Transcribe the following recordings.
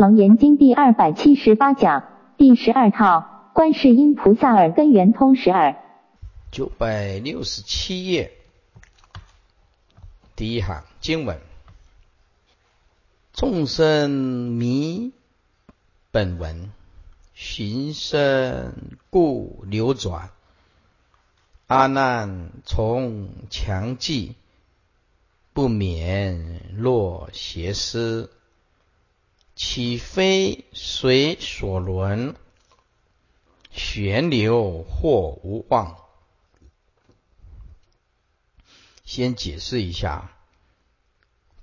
楞严经第二百七十八讲第十二套观世音菩萨耳根圆通十二九百六十七页第一行经文：众生迷本文，寻声故流转。阿难从强记，不免落邪思。岂非随所轮，旋流或无望？先解释一下，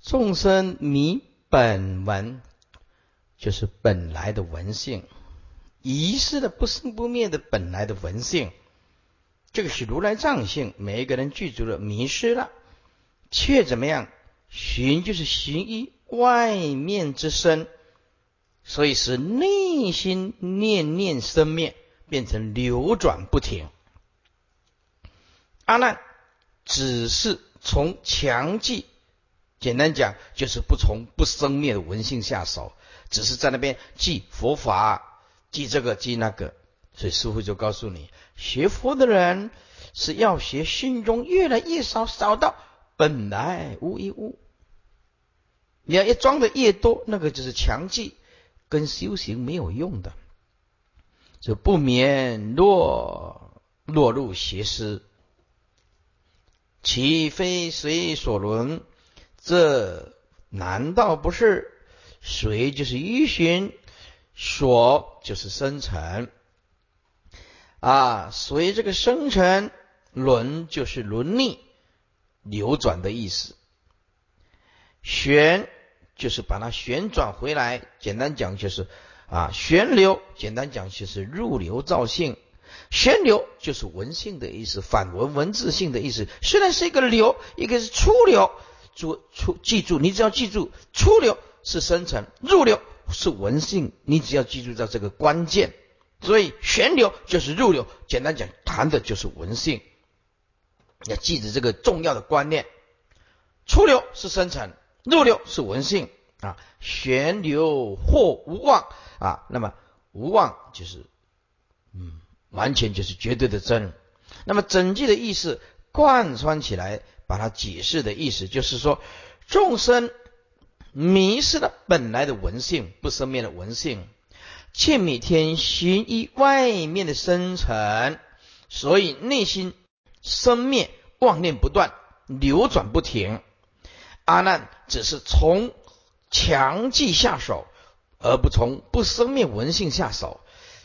众生迷本文，就是本来的文性，遗失的不生不灭的本来的文性，这个是如来藏性，每一个人具足了，迷失了，却怎么样？寻就是寻一外面之身。所以是内心念念生灭，变成流转不停。阿难只是从强记，简单讲就是不从不生灭的文性下手，只是在那边记佛法，记这个记那个。所以师傅就告诉你，学佛的人是要学心中越来越少，少到本来无一物。你要一装的越多，那个就是强记。跟修行没有用的，就不免落落入邪思，岂非随所轮？这难道不是随就是依循，所就是生成啊？随这个生成轮就是轮逆流转的意思，旋。就是把它旋转回来，简单讲就是啊，旋流。简单讲就是入流造性，旋流就是文性的意思，反文文字性的意思。虽然是一个流，一个是出流，出出记住，你只要记住出流是生成，入流是文性，你只要记住到这个关键。所以旋流就是入流，简单讲谈的就是文性，要记住这个重要的观念。出流是生成。入流是文性啊，旋流或无望啊，那么无望就是嗯，完全就是绝对的真。那么整句的意思贯穿起来，把它解释的意思就是说，众生迷失了本来的文性，不生灭的文性，却每天寻依外面的生成，所以内心生灭妄念不断，流转不停。阿难只是从强记下手，而不从不生灭文性下手，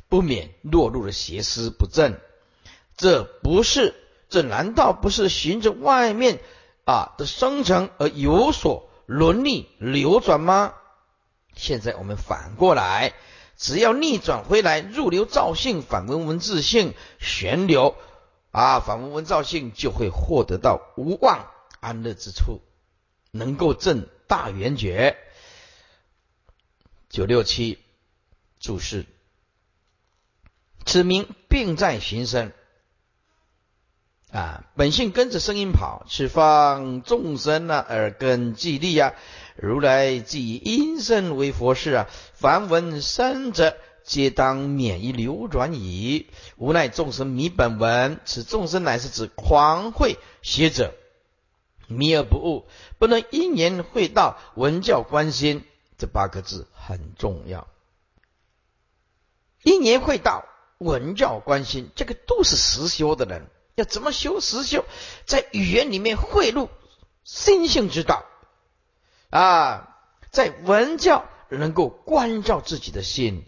不免落入了邪思不正。这不是？这难道不是循着外面啊的生成而有所轮逆流转吗？现在我们反过来，只要逆转回来，入流造性，反文文自性旋流啊，反文文造性就会获得到无妄安乐之处。能够证大圆觉，九六七注释，此名病在寻声啊，本性跟着声音跑，此方众生啊，耳根既利啊，如来即以音声为佛事啊，凡闻声者，皆当免于流转矣。无奈众生迷本文，此众生乃是指狂慧邪者。迷而不悟，不能因缘会道，文教观心，这八个字很重要。因缘会道，文教观心，这个都是实修的人。要怎么修实修？在语言里面汇入心性之道啊，在文教能够关照自己的心。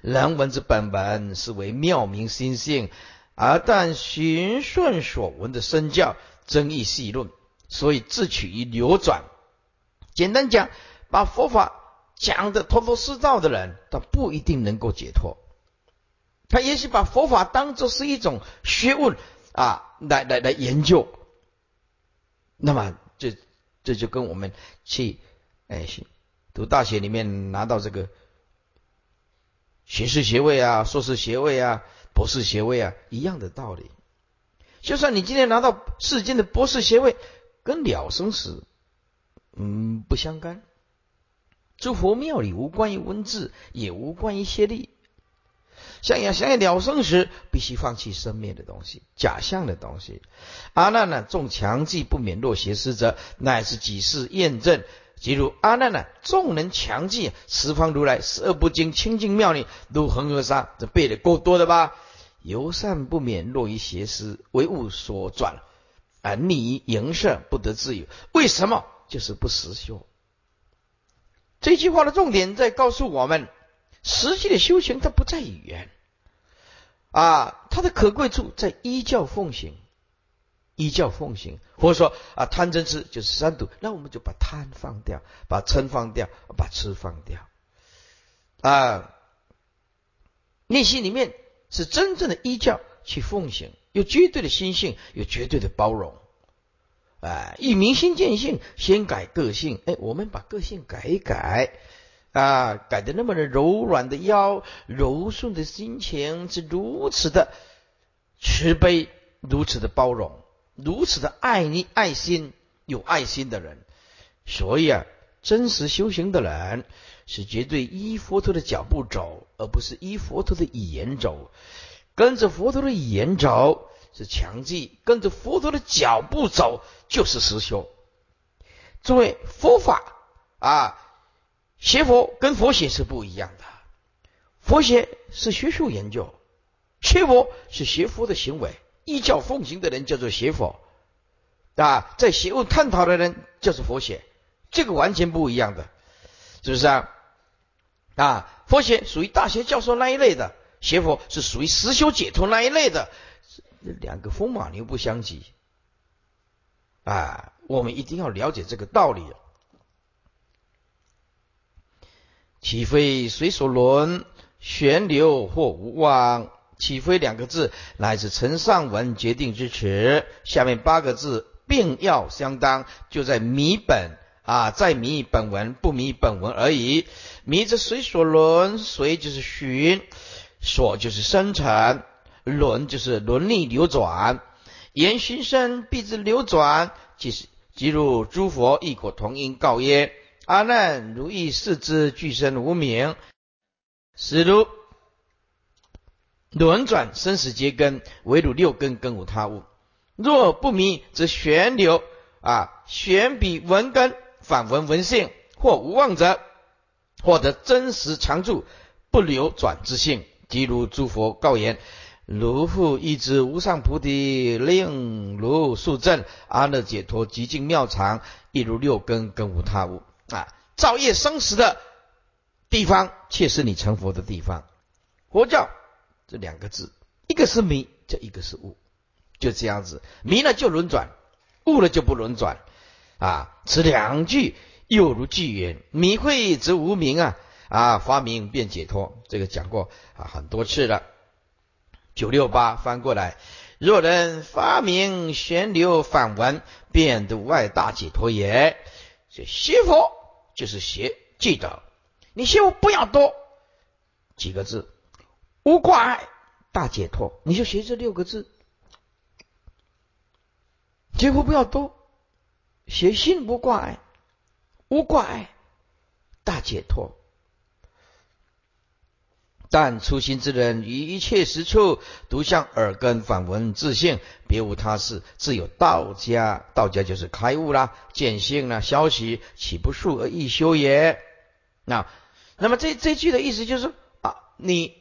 人文之本文是为妙明心性，而但循顺所闻的身教，争议细论。所以自取于流转。简单讲，把佛法讲的头头是道的人，他不一定能够解脱。他也许把佛法当作是一种学问啊，来来来研究。那么这这就跟我们去哎读大学里面拿到这个学士学位啊、硕士学位啊、博士学位啊一样的道理。就算你今天拿到世间的博士学位。跟了生死，嗯，不相干。诸佛庙里无关于文字，也无关于谢力。想要想要了生时，必须放弃生灭的东西、假象的东西。阿难呢，重强记不免落邪师者，乃是几世验证。即如阿难呢，众人强记十方如来十二不精清净妙理如恒河沙，这背的够多的吧？由善不免落于邪师，为物所转，而逆于营色，不得自由。为什么？就是不实修。这句话的重点在告诉我们。实际的修行，它不在语言啊，它的可贵处在依教奉行，依教奉行。或者说啊，贪嗔痴就是三毒，那我们就把贪放掉，把嗔放掉，把痴放掉啊。内心里面是真正的依教去奉行，有绝对的心性，有绝对的包容。哎，以明心见性，先改个性。哎，我们把个性改一改。啊，改的那么的柔软的腰，柔顺的心情，是如此的慈悲，如此的包容，如此的爱你爱心，有爱心的人。所以啊，真实修行的人是绝对依佛陀的脚步走，而不是依佛陀的语言走。跟着佛陀的语言走是强记，跟着佛陀的脚步走就是实修。诸位，佛法啊。学佛跟佛学是不一样的，佛学是学术研究，学佛是学佛的行为，依教奉行的人叫做学佛啊，在学问探讨的人就是佛学，这个完全不一样的，是不是啊？啊，佛学属于大学教授那一类的，邪佛是属于实修解脱那一类的，两个风马牛不相及啊，我们一定要了解这个道理。岂非随所轮，旋流或无望？岂非两个字，乃是陈上文决定之词。下面八个字并要相当，就在迷本啊，在迷本文，不迷本文而已。迷则随所轮，随就是寻，所就是生成，轮就是轮力流转，言寻生必之流转，即是即如诸佛异口同音告曰。阿难，如意四之俱生无名，实如轮转生死皆根，唯汝六根根无他物。若不迷，则旋流啊，旋比文根，反闻文性，或无妄者，获得真实常住不流转之性。即如诸佛告言：如复一之无上菩提，令如速证阿耨解脱极尽妙常，亦如六根根无他物。啊，造业生死的地方，却是你成佛的地方。佛教这两个字，一个是迷，这一个是悟，就这样子。迷了就轮转，悟了就不轮转。啊，此两句又如句言：迷会则无名啊！啊，发明便解脱。这个讲过啊很多次了。九六八翻过来，若能发明旋流反文，便度外大解脱也。这学佛。就是学，记得你学佛不要多几个字，无挂碍大解脱，你就学这六个字。学佛不要多，学心不挂碍，无挂碍大解脱。但初心之人于一切时处，独向耳根反闻自性，别无他事，自有道家。道家就是开悟啦、见性啦、消息，岂不速而易修也？那，那么这这句的意思就是啊，你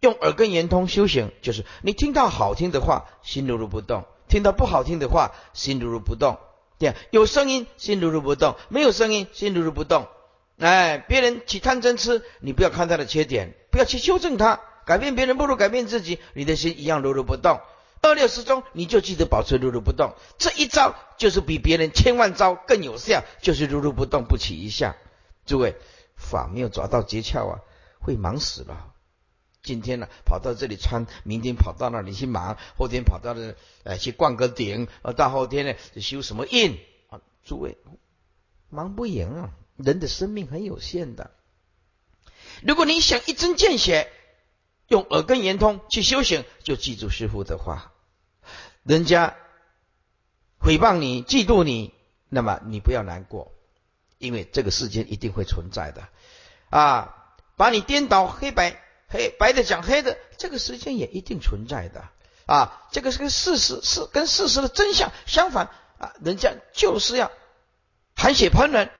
用耳根圆通修行，就是你听到好听的话，心如如不动；听到不好听的话，心如如不动。对，有声音，心如如不动；没有声音，心如如不动。哎，别人起贪嗔痴，你不要看他的缺点，不要去修正他。改变别人不如改变自己，你的心一样如如不动。二六十中，你就记得保持如如不动。这一招就是比别人千万招更有效，就是如如不动，不起一下。诸位，法没有抓到诀窍啊，会忙死了。今天呢，跑到这里穿，明天跑到那里去忙，后天跑到那呃去逛个顶，呃，大后天呢修什么印啊？诸位，忙不赢啊。人的生命很有限的，如果你想一针见血，用耳根圆通去修行，就记住师傅的话。人家诽谤你、嫉妒你，那么你不要难过，因为这个世间一定会存在的。啊，把你颠倒黑白，黑白的讲黑的，这个世间也一定存在的。啊，这个是个事实，是跟事实的真相相反啊，人家就是要含血喷人，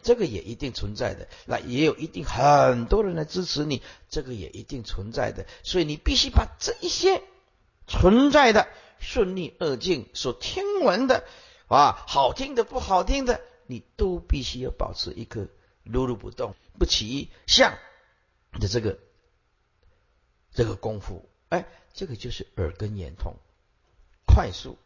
这个也一定存在的，那也有一定很多人来支持你，这个也一定存在的，所以你必须把这一些存在的顺利二境所听闻的啊，好听的不好听的。你都必须要保持一颗如如不动、不起相的这个这个功夫，哎，这个就是耳根眼通，快速，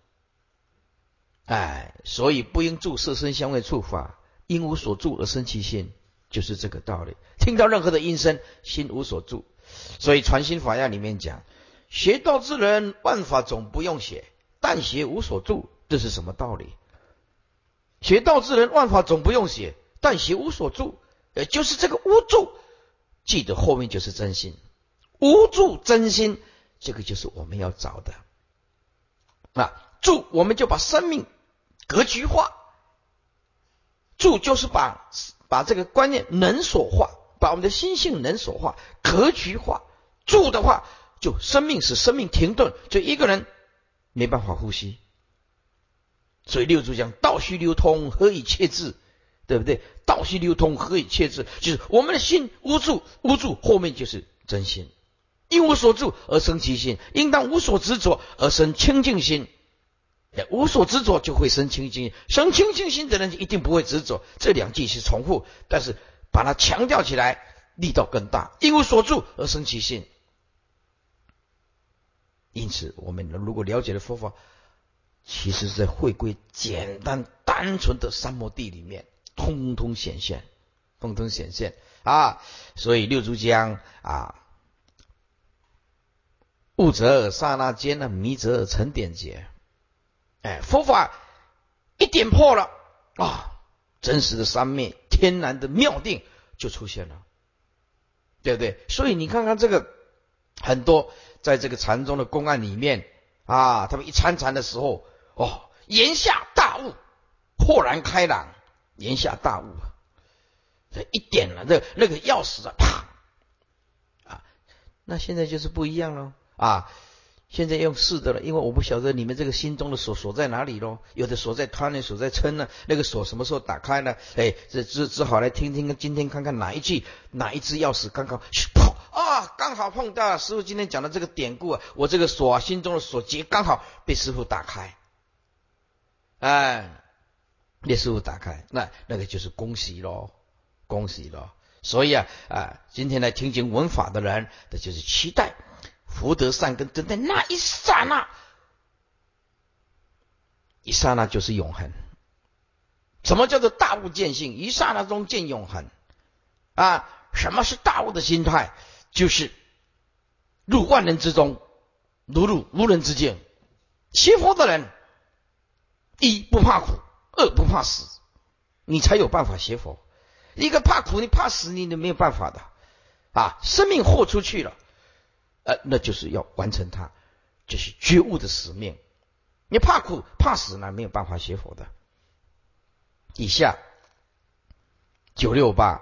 哎，所以不应住色身香味触法，因无所住而生其心，就是这个道理。听到任何的音声，心无所住，所以传心法要里面讲，学道之人，万法总不用写，但学无所住，这是什么道理？学道之人，万法总不用写，但学无所住，也就是这个无住，记得后面就是真心，无住真心，这个就是我们要找的啊。住，我们就把生命格局化，住就是把把这个观念能所化，把我们的心性能所化，格局化。住的话，就生命使生命停顿，就一个人没办法呼吸。所以六祖讲道须流通，何以切智？对不对？道须流通，何以切智？就是我们的心无助，无助后面就是真心。因无所住而生其心，应当无所执着而生清净心。无所执着就会生清净心，生清净心的人一定不会执着。这两句是重复，但是把它强调起来，力道更大。因无所住而生其心。因此，我们如果了解了佛法。其实，在回归简单单纯的三摩地里面，通通显现，通通显现啊！所以六祖讲啊，悟则刹那间呢，迷则成点劫。哎，佛法一点破了啊，真实的三昧、天然的妙定就出现了，对不对？所以你看看这个，很多在这个禅宗的公案里面啊，他们一参禅的时候。哦，言下大悟，豁然开朗，言下大悟啊，这一点了，这那个钥匙啊，啪啊，那现在就是不一样了啊！现在用是的了，因为我不晓得你们这个心中的锁锁在哪里喽，有的锁在贪呢，锁在嗔呢，那个锁什么时候打开呢？哎，这只只好来听听，今天看看哪一句哪一只钥匙刚刚砰啊，刚好碰到师傅今天讲的这个典故啊，我这个锁啊心中的锁结刚好被师傅打开。哎，被师傅打开，那那个就是恭喜喽，恭喜喽！所以啊啊，今天来听经闻法的人，那就是期待福德善根，等待那一刹那，一刹那就是永恒。什么叫做大悟见性？一刹那中见永恒啊！什么是大悟的心态？就是入万人之中，如入无人之境。学佛的人。一不怕苦，二不怕死，你才有办法学佛。一个怕苦，你怕死，你都没有办法的啊！生命豁出去了，呃，那就是要完成它，就是觉悟的使命。你怕苦怕死呢，没有办法学佛的。以下九六八，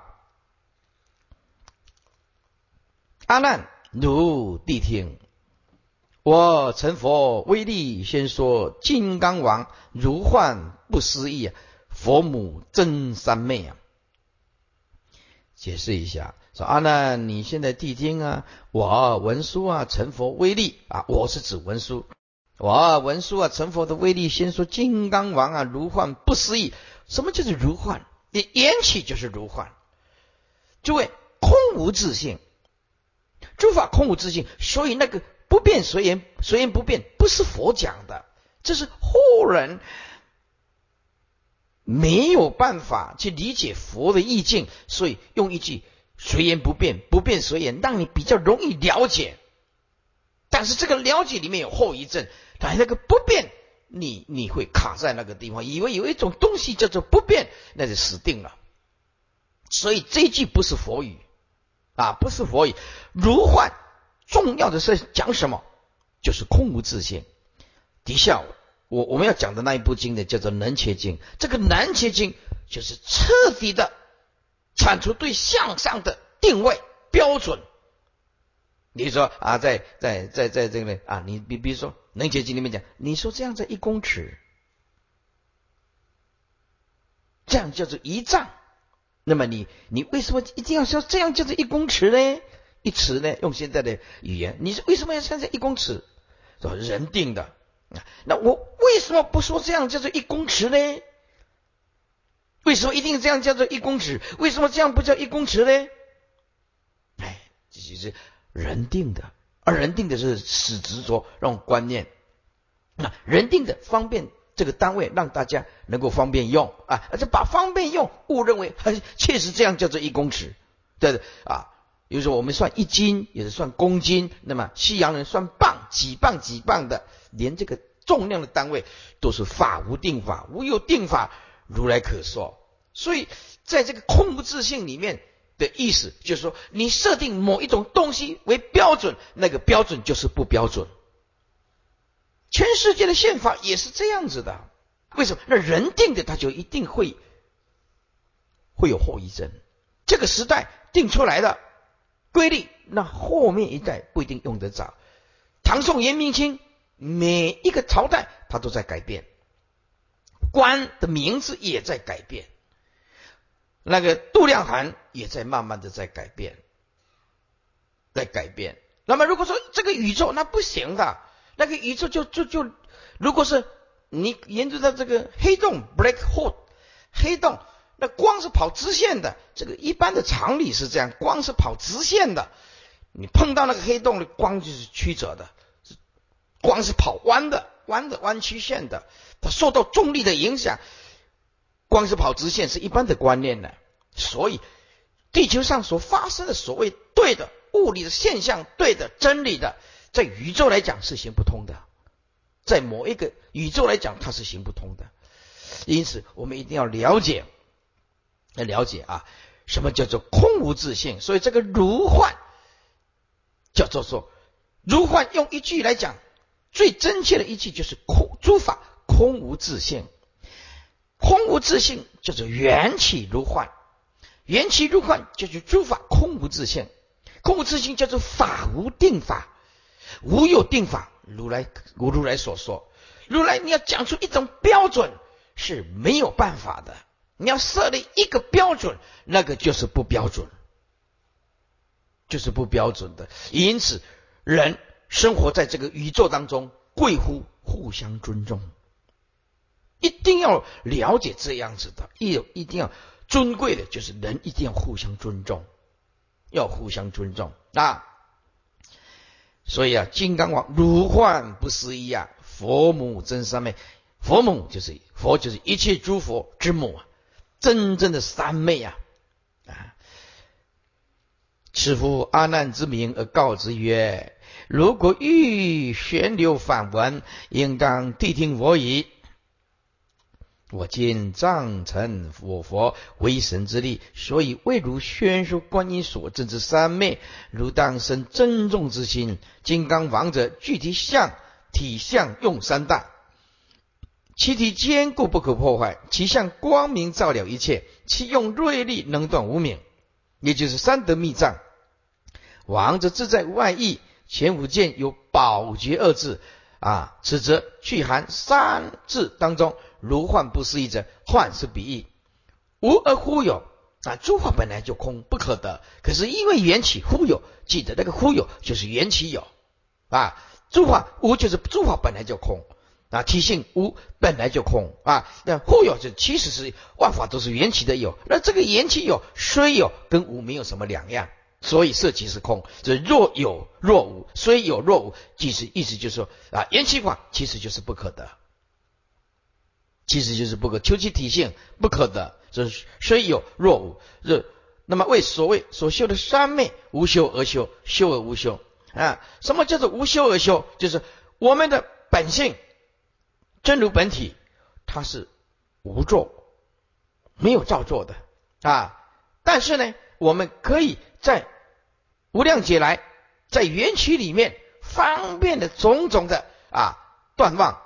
阿难，如谛听。我成佛威力，先说金刚王如幻不思议，佛母真三昧啊！解释一下，说阿难，你现在谛听啊，我文殊啊成佛威力啊，我是指文殊，我文殊啊成佛的威力，先说金刚王啊如幻不思议，什么叫做如幻？你言起就是如幻，诸位空无自性，诸法空无自性，所以那个。不变随缘，随缘不变，不是佛讲的，这是后人没有办法去理解佛的意境，所以用一句“随缘不变，不变随缘”，让你比较容易了解。但是这个了解里面有后遗症，来那个不变，你你会卡在那个地方，以为有一种东西叫做不变，那就死定了。所以这一句不是佛语啊，不是佛语，如幻。重要的是讲什么？就是空无自性。底下我我们要讲的那一部经呢，叫做《能切经》。这个《能切经》就是彻底的铲除对向上的定位标准。你说啊，在在在在这个啊，你比比如说《能切经》里面讲，你说这样子一公尺，这样叫做一丈，那么你你为什么一定要说这样叫做一公尺呢？一尺呢？用现在的语言，你是为什么要算在一公尺？说人定的，那我为什么不说这样叫做一公尺呢？为什么一定这样叫做一公尺？为什么这样不叫一公尺呢？哎，这就是。人定的，而人定的是死执着那种观念。那人定的方便这个单位让大家能够方便用啊，而且把方便用误认为确实这样叫做一公尺，对的啊。比如说我们算一斤也是算公斤，那么西洋人算磅几磅几磅的，连这个重量的单位都是法无定法，无有定法，如来可说。所以在这个空无自性里面。的意思就是说，你设定某一种东西为标准，那个标准就是不标准。全世界的宪法也是这样子的。为什么？那人定的，他就一定会会有后遗症。这个时代定出来的规律，那后面一代不一定用得着。唐宋元明清每一个朝代，它都在改变，官的名字也在改变。那个度量衡也在慢慢的在改变，在改变。那么如果说这个宇宙那不行的，那个宇宙就就就，如果是你研究到这个黑洞 （black hole），黑洞光是跑直线的，这个一般的常理是这样，光是跑直线的，你碰到那个黑洞的光就是曲折的，光是跑弯的，弯的弯曲线的，它受到重力的影响。光是跑直线是一般的观念呢，所以地球上所发生的所谓对的物理的现象、对的真理的，在宇宙来讲是行不通的，在某一个宇宙来讲它是行不通的。因此，我们一定要了解，要了解啊，什么叫做空无自性？所以这个如幻叫做说，如幻用一句来讲，最真切的一句就是空诸法空无自性。空无自性叫做缘起如幻，缘起如幻就是诸法空无自性，空无自性叫做法无定法，无有定法。如来如如来所说，如来你要讲出一种标准是没有办法的，你要设立一个标准，那个就是不标准，就是不标准的。因此，人生活在这个宇宙当中，贵乎互相尊重。一定要了解这样子的，一有一定要尊贵的，就是人一定要互相尊重，要互相尊重啊！所以啊，金刚王如幻不思议啊，佛母真三昧，佛母就是佛，就是一切诸佛之母啊，真正的三昧啊啊！此夫阿难之名而告之曰：如果欲旋流反闻，应当谛听我语。我今藏成我佛为神之力，所以未如宣说观音所证之三昧，如当生珍重之心。金刚王者具体相体相用三大，其体坚固不可破坏，其相光明照了一切，其用锐利能断无明，也就是三德密藏。王者自在万意，前五件有宝觉二字啊，此则去含三字当中。如幻不思议者，幻是比喻，无而忽有啊！诸法本来就空，不可得。可是因为缘起忽有，记得那个忽有就是缘起有啊。诸法无就是诸法本来就空啊，体性无本来就空啊。那忽有就其实是万法都是缘起的有，那这个缘起有虽有跟无没有什么两样，所以色即是空。这若有若无，虽有若无，即是意思就是说啊，缘起法其实就是不可得。其实就是不可求其体性不可得，这是虽有若无。这那么为所谓所修的三昧无修而修，修而无修啊？什么叫做无修而修？就是我们的本性真如本体，它是无作，没有造作的啊。但是呢，我们可以在无量劫来，在缘起里面方便的种种的啊断妄。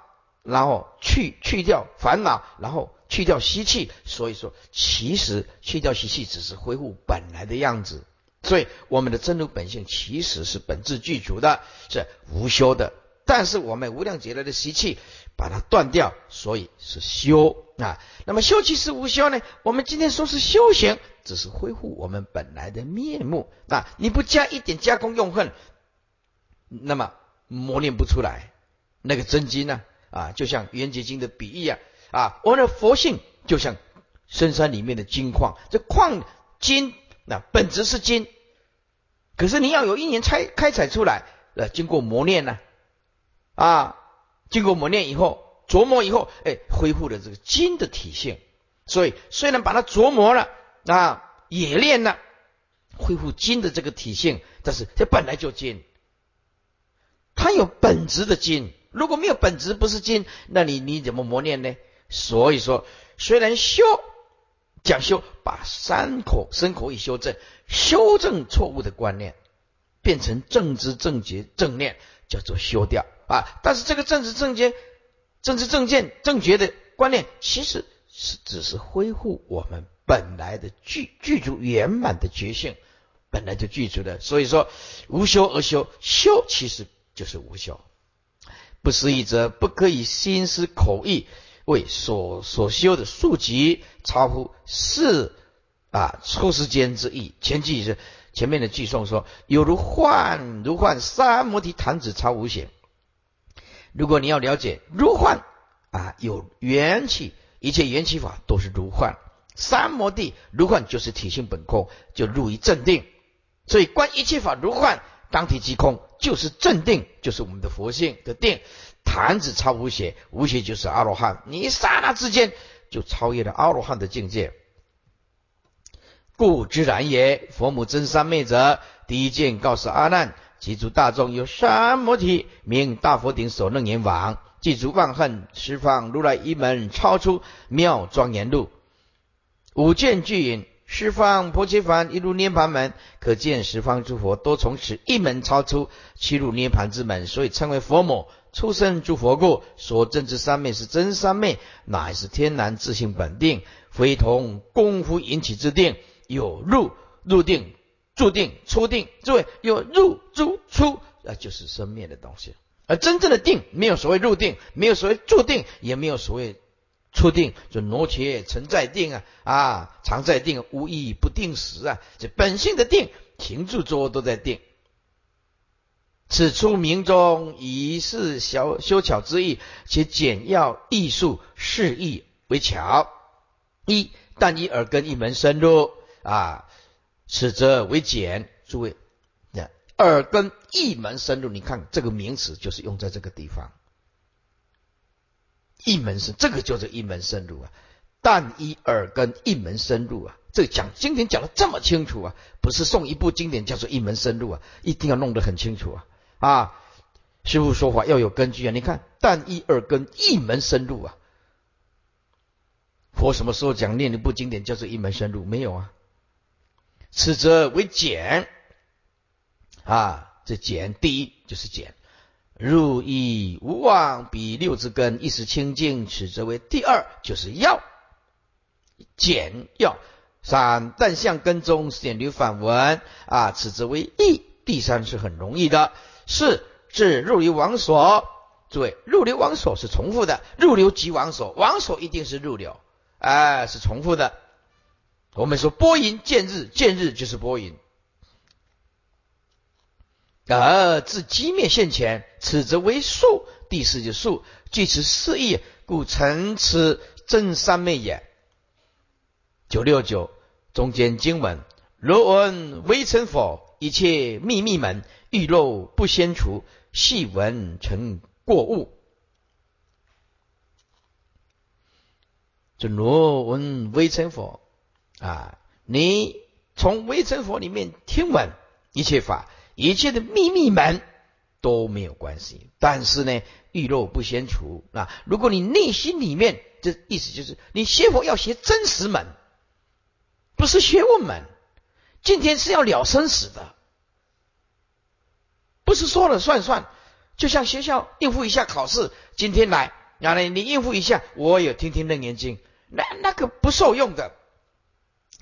然后去去掉烦恼，然后去掉习气，所以说其实去掉习气只是恢复本来的样子。所以我们的真如本性其实是本质具足的，是无修的。但是我们无量劫来的习气把它断掉，所以是修啊。那么修其实无修呢？我们今天说是修行，只是恢复我们本来的面目啊。你不加一点加工用恨，那么磨练不出来那个真经呢？啊，就像圆觉经的比喻啊啊，我们的佛性就像深山里面的金矿，这矿金那本质是金，可是你要有一年开开采出来，呃，经过磨练呢。啊，经过磨练以后，琢磨以后，哎，恢复了这个金的体性。所以虽然把它琢磨了啊，冶炼了，恢复金的这个体性，但是这本来就金，它有本质的金。如果没有本质不是金，那你你怎么磨练呢？所以说，虽然修讲修，把三口身口一修正，修正错误的观念，变成正知正觉正念，叫做修掉。啊！但是这个政治正见、政治正见、正觉的观念，其实是只是恢复我们本来的具具足圆满的觉性，本来就具足的。所以说，无修而修，修其实就是无修。不思议者，不可以心思口意为所所修的数级超乎世啊出世间之意。前句是前面的句诵说：有如幻如幻三摩提弹指超无显。如果你要了解如幻啊，有缘起，一切缘起法都是如幻。三摩地如幻就是体性本空，就入于正定。所以观一切法如幻，当体即空，就是正定，就是我们的佛性的定。坛子超无邪，无邪就是阿罗汉。你刹那之间就超越了阿罗汉的境界。故知然也。佛母真三昧者，第一件告诉阿难。记住大众有三摩提，名大佛顶首楞严王。记住万恨十方如来一门，超出妙庄严路。五见具引十方婆伽梵一入涅盘门，可见十方诸佛都从此一门超出，七入涅盘之门，所以称为佛母。出生诸佛故，所证之三昧是真三昧，乃是天然自性本定，非同功夫引起之定，有入入定。注定初定，诸位有入、住、出，那，就是生灭的东西。而真正的定，没有所谓入定，没有所谓注定，也没有所谓初定，就挪且存在定啊啊，常在定，无意不定时啊。这本性的定，停住作都在定。此出名中以是小修巧之意，且简要艺术示意为巧。一但以耳根一门深入啊。此则为简，诸位，那耳根一门深入，你看这个名词就是用在这个地方。一门深，这个就是一门深入啊。但一耳根一门深入啊，这讲经典讲的这么清楚啊，不是送一部经典叫做一门深入啊，一定要弄得很清楚啊啊！师父说法要有根据啊，你看，但一耳根一门深入啊，佛什么时候讲念一部经典叫做一门深入？没有啊。此则为简啊，这简第一就是简，入意无妄，比六之根一时清净。此则为第二，就是要简要三，但向根中显流反文啊，此则为易。第三是很容易的，四是入流王所。诸位，入流王所是重复的，入流即王所，王所一定是入流，哎，是重复的。我们说波音见日，见日就是波音。而自机灭现前，此则为数。第四就数，据此四意，故成此真三昧也。九六九中间经文：若闻微尘否？一切秘密门，欲漏不先除，细闻成过物。这若闻微尘否？啊，你从微尘佛里面听闻一切法，一切的秘密门都没有关系。但是呢，欲漏不先除啊。如果你内心里面，这意思就是你学佛要学真实门，不是学问门。今天是要了生死的，不是说了算算。就像学校应付一下考试，今天来，然后你应付一下，我有听听楞严经。那那个不受用的，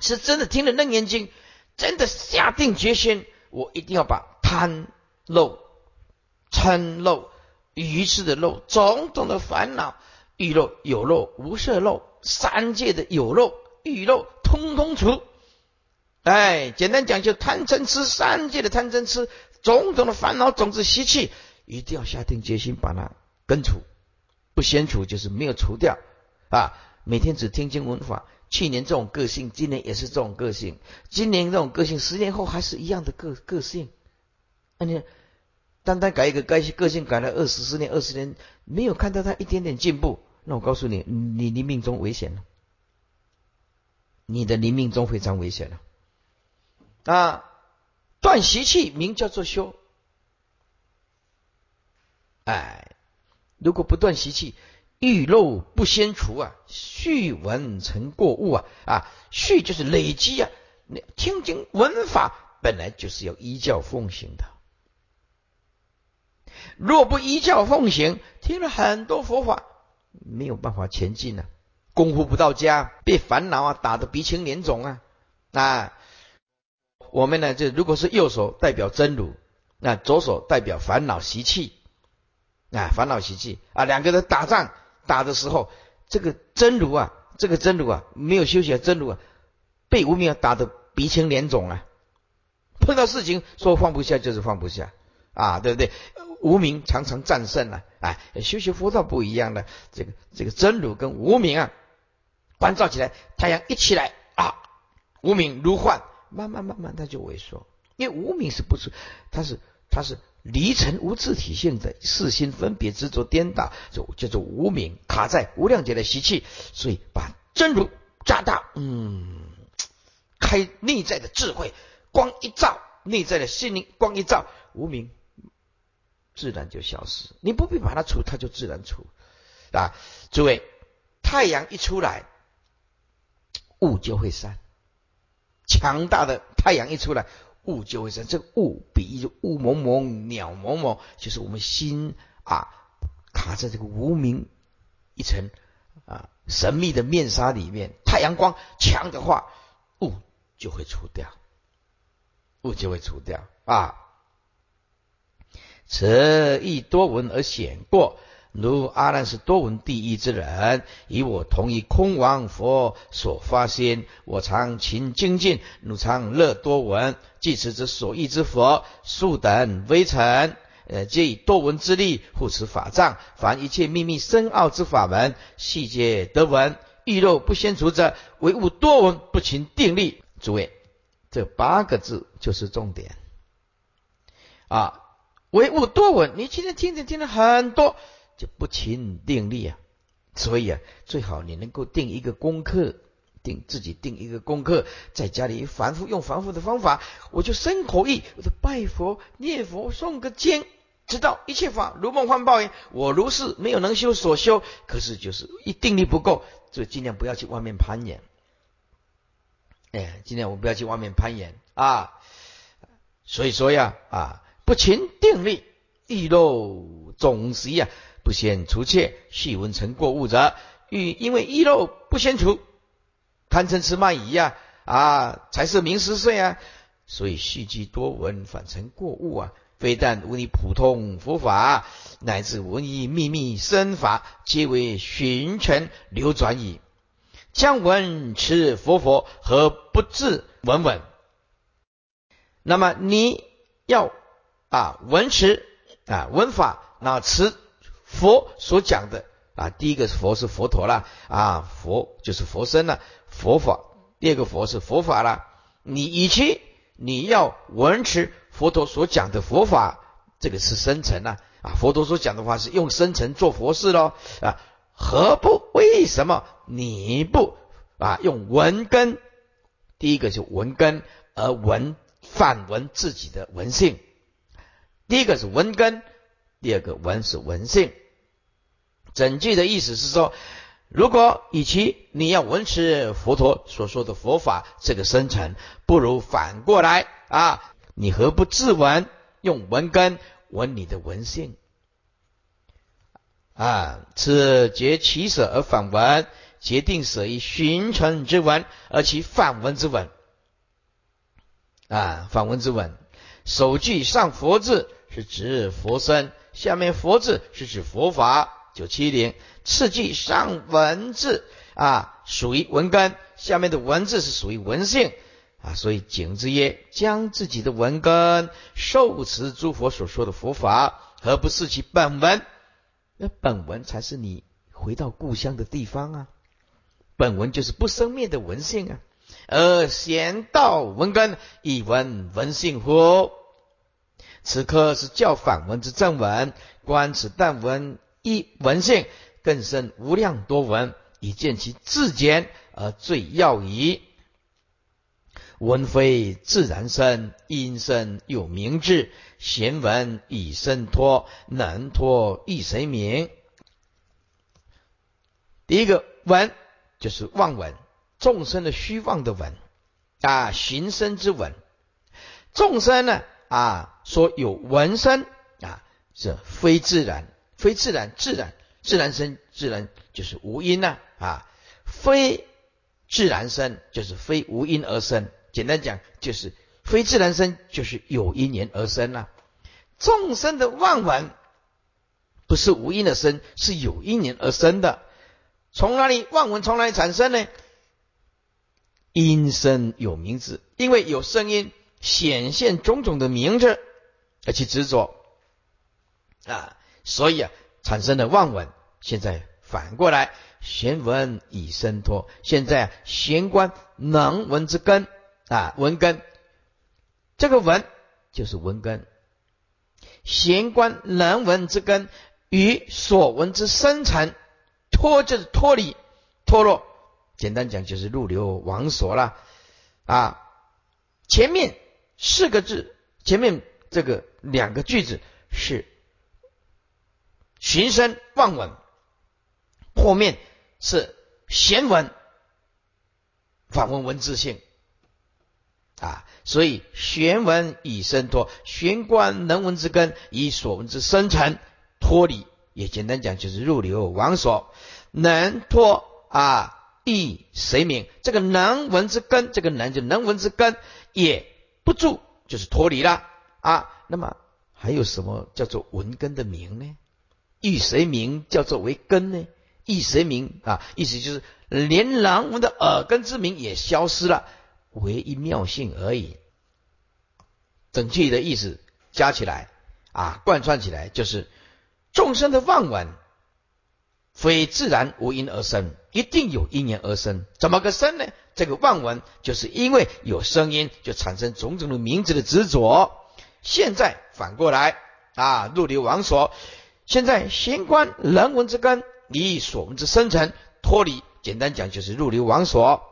是真的听了楞严经，真的下定决心，我一定要把贪漏、嗔漏、愚痴的漏、种种的烦恼、欲漏、有漏、无色漏、三界的有漏、欲漏，通通除。哎，简单讲，就贪嗔痴三界的贪嗔痴，种种的烦恼种子习气，一定要下定决心把它根除，不先除就是没有除掉啊。每天只听经闻法，去年这种个性，今年也是这种个性，今年这种个性，十年后还是一样的个个性。那你单单改一个个性，个性改了二十十年、二十年，没有看到他一点点进步，那我告诉你，你你命中危险了，你的临命中非常危险了。啊，断习气名叫做修。哎，如果不断习气。欲漏不先除啊，续闻成过物啊啊，续就是累积啊。那听经闻法本来就是要依教奉行的，若不依教奉行，听了很多佛法，没有办法前进啊，功夫不到家，被烦恼啊打得鼻青脸肿啊啊。我们呢，就如果是右手代表真如，那左手代表烦恼习气啊，烦恼习气啊，两个人打仗。打的时候，这个真如啊，这个真如啊，没有休息啊，真如啊，被无名打得鼻青脸肿啊。碰到事情说放不下就是放不下啊，对不对？无名常常战胜了，哎，修习佛道不一样的，这个这个真如跟无名啊，关照起来，太阳一起来啊，无名如幻，慢慢慢慢它就萎缩，因为无名是不是，它是它是。离尘无自体性的四心分别执着颠倒，就叫做无名卡在无量劫的习气，所以把真如加大，嗯，开内在的智慧光一照，内在的心灵光一照，无名自然就消失。你不必把它除，它就自然除啊！诸位，太阳一出来，雾就会散。强大的太阳一出来。雾就会生，这个雾比喻就雾蒙蒙、鸟蒙蒙，就是我们心啊卡在这个无名一层啊神秘的面纱里面。太阳光强的话，雾就会除掉，雾就会除掉啊。此亦多闻而显过。如阿难是多闻第一之人，以我同一空王佛所发心，我常勤精进，汝常乐多闻，即此之所依之佛，数等微尘，呃，皆以多闻之力护持法藏，凡一切秘密深奥之法门，细节得闻。欲肉不先除者，唯物多闻，不勤定力。诸位，这八个字就是重点啊！唯物多闻，你今天听着听了很多。就不勤定力啊，所以啊，最好你能够定一个功课，定自己定一个功课，在家里反复用反复的方法，我就生口意，我就拜佛念佛诵个经，知道一切法如梦幻泡影，我如是没有能修所修，可是就是一定力不够，就尽量不要去外面攀岩，哎，尽量我不要去外面攀岩。啊，所以说呀啊，不勤定力，易漏总习呀。不先除切，细闻成过物者，欲因为一漏不先除，贪嗔痴慢疑呀啊，才是名十岁啊，所以细积多闻，反成过物啊。非但无你普通佛法，乃至无你秘密身法，皆为寻尘流转矣。将闻持佛佛，何不自闻闻？那么你要啊闻持啊闻法，那持。佛所讲的啊，第一个是佛是佛陀啦，啊，佛就是佛身了，佛法；第二个佛是佛法啦。你以其你要闻持佛陀所讲的佛法，这个是生成啊，啊，佛陀所讲的话是用生成做佛事喽啊，何不？为什么你不啊用文根？第一个是文根，而文反文自己的文性。第一个是文根，第二个文是文性。整句的意思是说，如果与其你要闻持佛陀所说的佛法，这个生成，不如反过来啊，你何不自闻，用闻根闻你的闻性啊？此结起舍而反闻，决定舍以寻成之闻，而其反文之闻啊，反文之文。首句上佛字是指佛身，下面佛字是指佛法。九七零，次句上文字啊，属于文根，下面的文字是属于文性啊，所以景之曰：将自己的文根受持诸佛所说的佛法，何不是其本文？那本文才是你回到故乡的地方啊！本文就是不生灭的文性啊！而贤道文根，以文文性乎？此刻是教反文之正文，观此但文。一文性更深无量多闻，以见其自简而最要矣。文非自然生，因生有明智。贤文以身托，能托亦谁名？第一个文就是妄文，众生的虚妄的文啊，寻生之文。众生呢啊，说有文身啊，是非自然。非自然，自然，自然生，自然就是无因呐啊！非自然生就是非无因而生。简单讲，就是非自然生就是有因缘而生呐。众生的妄闻不是无因的生，是有因缘而生的。从哪里妄闻从哪里产生呢？因生有名字，因为有声音显现种种的名字而去执着啊。所以啊，产生了妄闻。现在反过来，玄闻以生脱。现在玄观能闻之根啊，闻根，这个闻就是闻根。玄观能闻之根与所闻之生成脱就是脱离脱落。简单讲就是入流往所了啊。前面四个字，前面这个两个句子是。寻声望闻，后面是贤闻，反问文字性啊，所以玄闻以生脱，玄观能闻之根以所闻之生成脱离，也简单讲就是入流往所，能脱啊亦谁名？这个能闻之根，这个能就能闻之根也不住，就是脱离了啊。那么还有什么叫做闻根的名呢？欲谁名叫做为根呢？欲谁名啊？意思就是连狼们的耳根之名也消失了，唯一妙性而已。整句的意思加起来啊，贯穿起来就是众生的妄闻，非自然无因而生，一定有因缘而生。怎么个生呢？这个妄闻就是因为有声音，就产生种种的名字的执着。现在反过来啊，入流王所。现在玄关人文之根，以所闻之生成脱离，简单讲就是入流王所。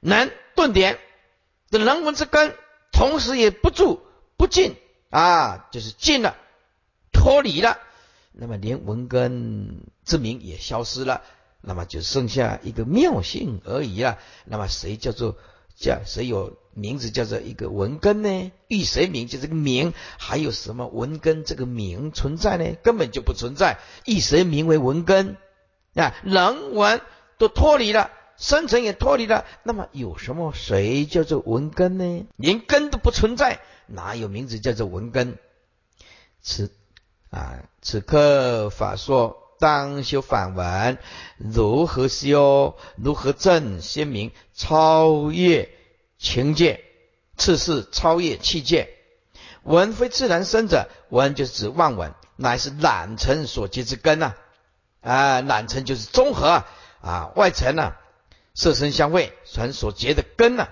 能顿点的人文之根，同时也不住不进啊，就是进了，脱离了，那么连文根之名也消失了，那么就剩下一个妙性而已了。那么谁叫做叫谁有？名字叫做一个文根呢？遇谁名就这个名，还有什么文根这个名存在呢？根本就不存在。以谁名为文根啊？人文都脱离了，生成也脱离了，那么有什么谁叫做文根呢？连根都不存在，哪有名字叫做文根？此啊，此刻法说当修反文，如何修？如何证先明超越？情界，次是超越气界。闻非自然生者，闻就是指妄闻，乃是染尘所结之根呐。啊，染尘就是综合啊，外尘呐，色身相会传所结的根呐。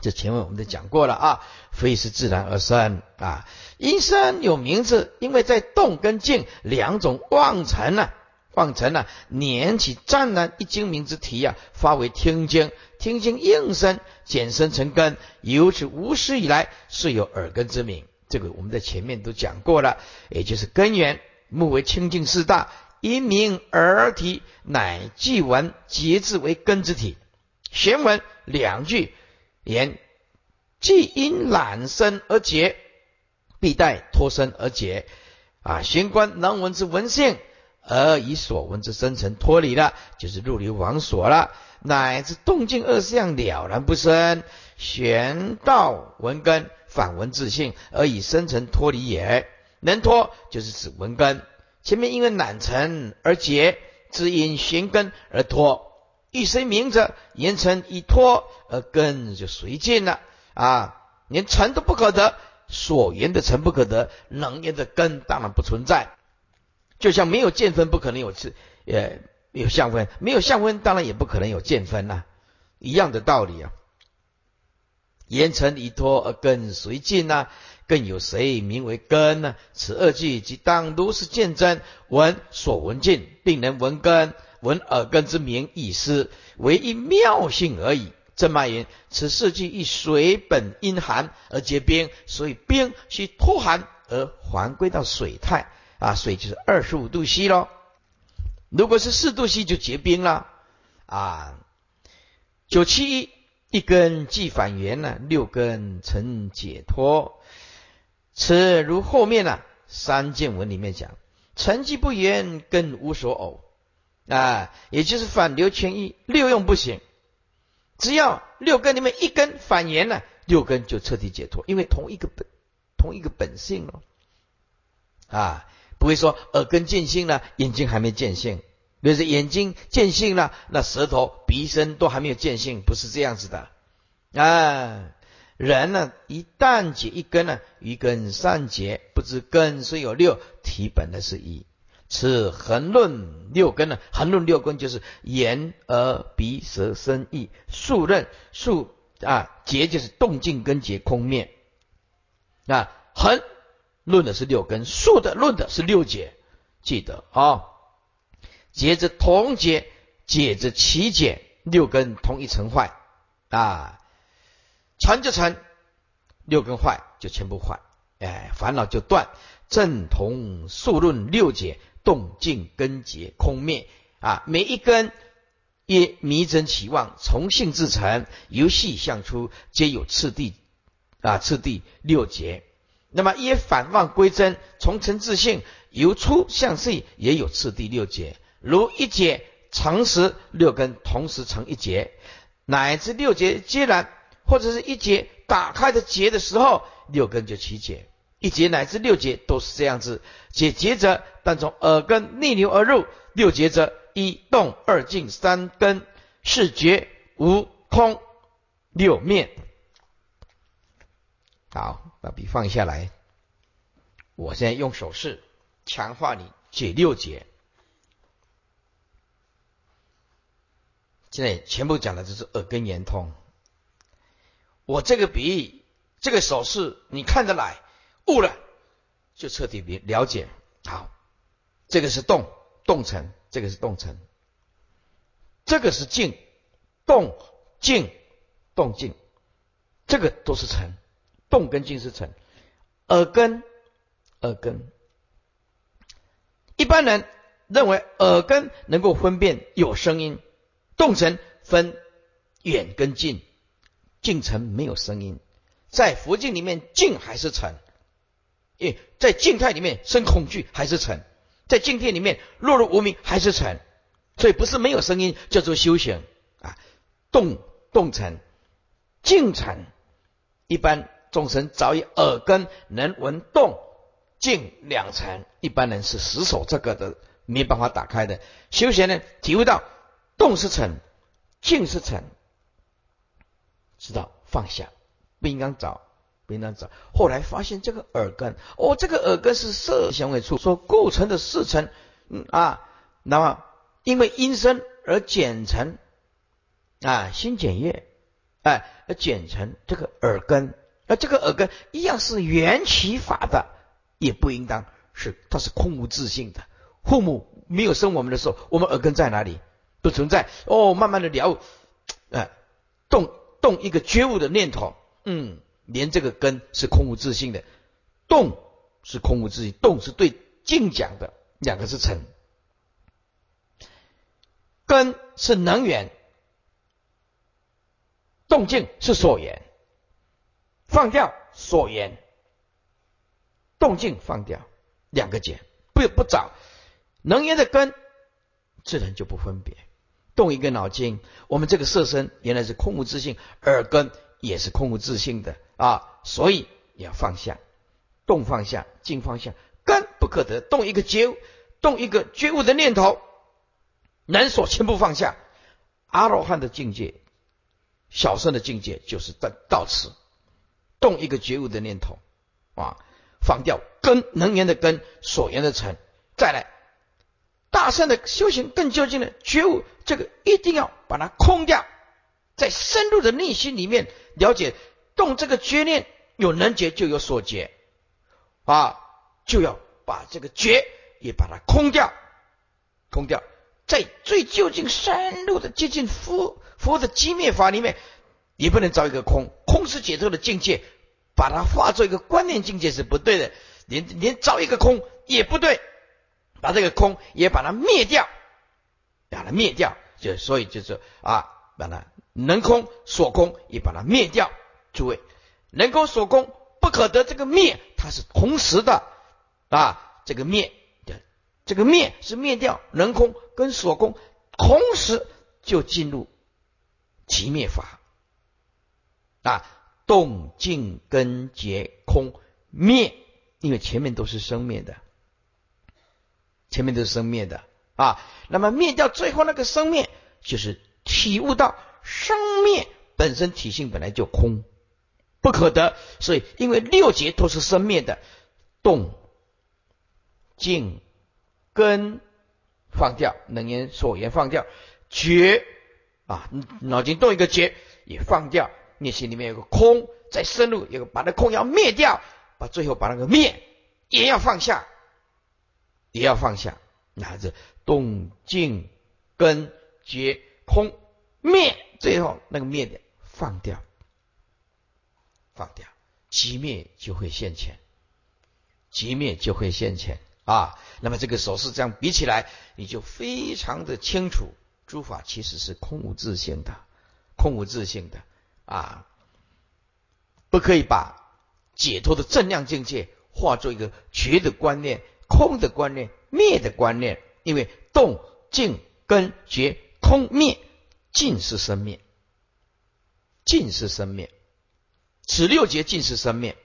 这前面我们都讲过了啊，非是自然而生啊，因生有名字，因为在动跟静两种妄尘呢。妄尘呢，捻起湛然一精明之体呀，发为听经，听经应声，简生成根，由此无始以来是有耳根之名。这个我们在前面都讲过了，也就是根源，目为清净四大，因名而体，乃即闻节字为根之体。玄文两句言，既因染生而结，必待脱身而结。啊，玄关能闻之闻性。而以所闻之生成脱离了，就是入流往所了，乃至动静二相了然不生，玄道闻根反闻自性，而以生成脱离也。能脱就是指闻根，前面因为懒尘而结，只因玄根而脱。一生明者，言尘一脱，而根就随尽了啊！连尘都不可得，所言的尘不可得，能言的根当然不存在。就像没有见分，不可能有次，呃，有相分；没有相分，当然也不可能有见分呐，一样的道理啊。言尘一脱而根随尽呐，更有谁名为根呢？此二句即当如是见真，闻所闻尽，并能闻根，闻耳根之名亦失，唯一妙性而已。正脉言：此四句亦水本阴寒而结冰，所以冰须脱寒而还归到水态。啊，水就是二十五度 C 咯。如果是四度 C 就结冰了啊。九七一一根即反圆呢，六根成解脱。此如后面呢三见文里面讲，成绩不圆，根无所偶啊，也就是反流全一，六用不行。只要六根里面一根反圆了，六根就彻底解脱，因为同一个本，同一个本性了啊。不会说耳根见性了，眼睛还没见性；，比如说眼睛见性了，那舌头、鼻声都还没有见性，不是这样子的。啊，人呢，一旦解一根呢，一根善解，不知根虽有六，体本的是一。此横论六根呢，横论六根就是眼、耳、鼻、舌、身、意。数论数啊，结就是动静根结空面。啊，横。论的是六根，竖的论的是六解，记得啊。结之同结，解着其解，六根同一成坏啊。成就成，六根坏就全部坏，哎，烦恼就断。正同数论六解，动静根结空灭啊。每一根也迷真起望，从性至成，由细向粗，皆有次第啊，次第六节。那么也反望归真，从成自性，由粗向细，也有次第六节。如一节成时，六根同时成一节，乃至六节皆然，或者是一节打开的结的时候，六根就起结。一节乃至六节都是这样子。解结者，但从耳根逆流而入；六节者，一动二静三根，四觉无空六面。好。把笔放下来，我现在用手势强化你解六节。现在全部讲的就是耳根圆通。我这个比喻，这个手势你看得来，悟了就彻底了了解。好，这个是动动层，这个是动层，这个是静动静动静，这个都是层。动跟静是成，耳根，耳根。一般人认为耳根能够分辨有声音，动层分远跟近，近层没有声音。在佛经里面，静还是沉，诶，在静态里面生恐惧还是沉，在静态里面落入无名还是沉，所以不是没有声音叫做修行啊。动动层，静沉，一般。众生早已耳根能闻动静两层，一般人是死守这个的，没办法打开的。修行呢，体会到动是尘，静是尘，知道放下，不应该找，不应该找。后来发现这个耳根，哦，这个耳根是色香味触所构成的四层，啊，那么因为阴身而减成啊，心减业，哎，而减成这个耳根。而这个耳根一样是缘起法的，也不应当是它是空无自性的。父母没有生我们的时候，我们耳根在哪里？不存在。哦，慢慢的了，哎，动动一个觉悟的念头，嗯，连这个根是空无自性的，动是空无自性，动是对静讲的，两个是成，根是能源，动静是所缘。放掉所言，动静放掉两个解，不不找能源的根，自然就不分别。动一个脑筋，我们这个色身原来是空无自性，耳根也是空无自性的啊，所以要放下，动放下，静放下，根不可得。动一个觉悟，动一个觉悟的念头，能所全部放下。阿罗汉的境界，小圣的境界就是到到此，动一个觉悟的念头啊，放掉根能言的根，所言的尘，再来。大圣的修行更究竟的觉悟，这个一定要把它空掉，在深入的内心里面了解，动这个觉念有能觉就有所觉啊，就要把这个觉也把它空掉，空掉，在最究竟深入的接近佛佛的机灭法里面，也不能找一个空，空是解脱的境界，把它化作一个观念境界是不对的，连连找一个空也不对。把这个空也把它灭掉，把它灭掉，就所以就是啊，把它能空所空也把它灭掉。诸位，能空所空不可得，这个灭它是同时的。啊，这个灭的这个灭是灭掉能空跟所空，同时就进入其灭法。啊，动静根结空灭，因为前面都是生灭的。前面都是生灭的。啊，那么灭掉最后那个生灭，就是体悟到生灭本身体性本来就空，不可得。所以因为六节都是生灭的，动、静、根放掉，能言所言放掉，觉啊，脑筋动一个觉也放掉，内心里面有个空，再深入有个把那空要灭掉，把最后把那个灭也要放下。也要放下，拿着动静根觉空灭，最后那个灭的放掉，放掉，即灭就会现前，即灭就会现前啊。那么这个手势这样比起来，你就非常的清楚，诸法其实是空无自性的，空无自性的啊，不可以把解脱的正量境界化作一个觉的观念。空的观念，灭的观念，因为动静根觉空灭，尽是生灭，尽是生灭，此六节尽是生灭。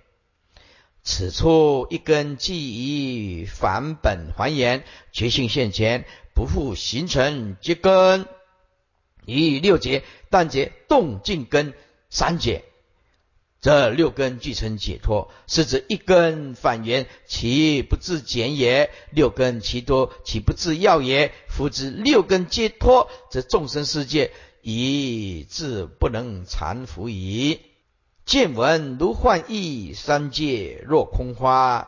此处一根即以返本还原，觉性现前，不复形成结根。以六节但结动静根三节。这六根俱成解脱，是指一根反缘，其不自减也；六根其多，其不自要也。夫之六根皆脱，则众生世界已自不能缠缚矣。见闻如幻意，三界若空花。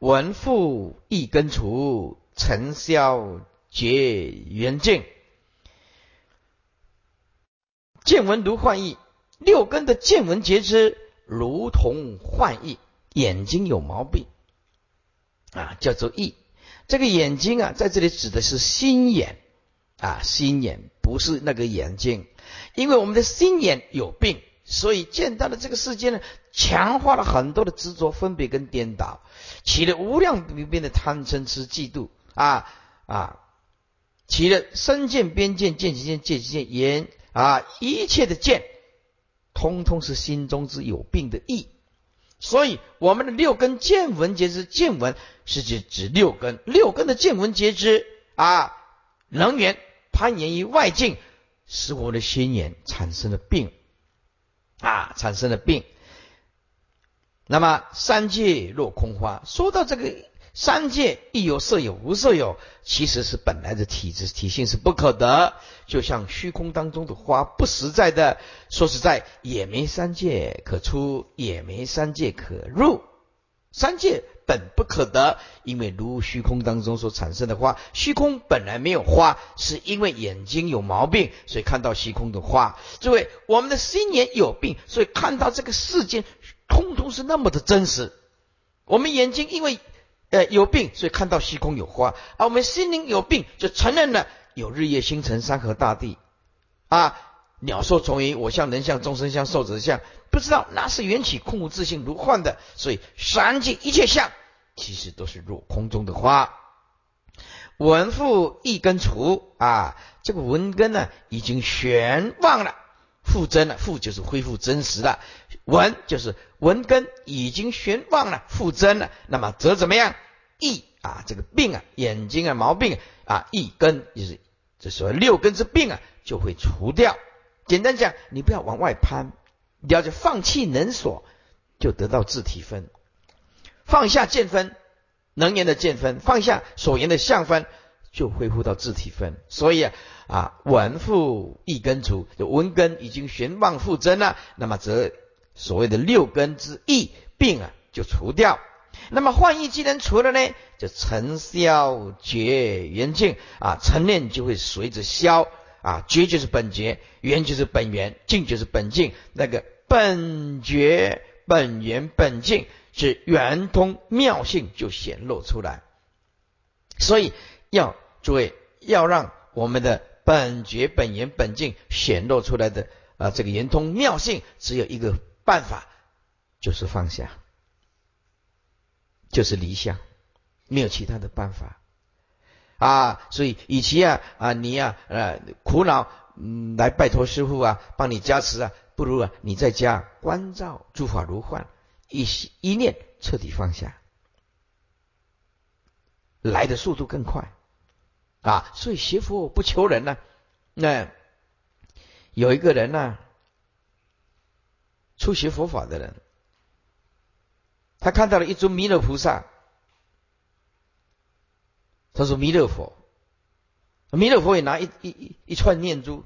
闻复一根除，尘消结缘尽。见闻如幻意，六根的见闻皆知。如同幻意，眼睛有毛病啊，叫做意。这个眼睛啊，在这里指的是心眼啊，心眼不是那个眼睛，因为我们的心眼有病，所以见到了这个世界呢，强化了很多的执着、分别跟颠倒，起了无量无边的贪嗔痴嫉妒啊啊，起了身见、边见、见其见、见其见、言啊，一切的见。通通是心中之有病的意，所以我们的六根见闻皆知，见闻是指指六根，六根的见闻皆知啊，能源攀岩于外境，使我们的心眼产生了病啊，产生了病。那么三界若空花，说到这个。三界亦有色有，无色有，其实是本来的体质体性是不可得，就像虚空当中的花，不实在的。说实在，也没三界可出，也没三界可入。三界本不可得，因为如虚空当中所产生的花，虚空本来没有花，是因为眼睛有毛病，所以看到虚空的花。诸位，我们的心眼有病，所以看到这个世间，通通是那么的真实。我们眼睛因为。呃，有病，所以看到虚空有花；而我们心灵有病，就承认了有日月星辰、山河大地啊，鸟兽虫鱼，我相、人相、众生相、寿者相，不知道那是缘起空无自性如幻的。所以三界一切相，其实都是入空中的花。文复一根除啊，这个文根呢已经玄忘了，复真了，复就是恢复真实了，文就是文根已经玄忘了，复真了，那么则怎么样？翳啊，这个病啊，眼睛啊毛病啊，一根就是这所谓六根之病啊，就会除掉。简单讲，你不要往外攀，你要就放弃能所，就得到自体分，放下见分。能言的见分，放下所言的相分，就恢复到自体分。所以啊，啊文复一根除，就文根已经玄妄复真了，那么则所谓的六根之异病啊就除掉。那么幻意既然除了呢，就尘消绝缘尽啊，尘念就会随着消啊，绝就是本觉，缘就是本源，净就是本净，那个本觉本源本净。是圆通妙性就显露出来，所以要诸位要让我们的本觉本源本净显露出来的啊，这个圆通妙性只有一个办法，就是放下，就是离相，没有其他的办法啊。所以与其啊啊你呀呃苦恼嗯来拜托师傅啊帮你加持啊，不如啊你在家关照诸法如幻。一一念彻底放下，来的速度更快啊！所以学佛不求人呢。那有一个人呢，初学佛法的人，他看到了一尊弥勒菩萨，他说：“弥勒佛，弥勒佛也拿一一一一串念珠，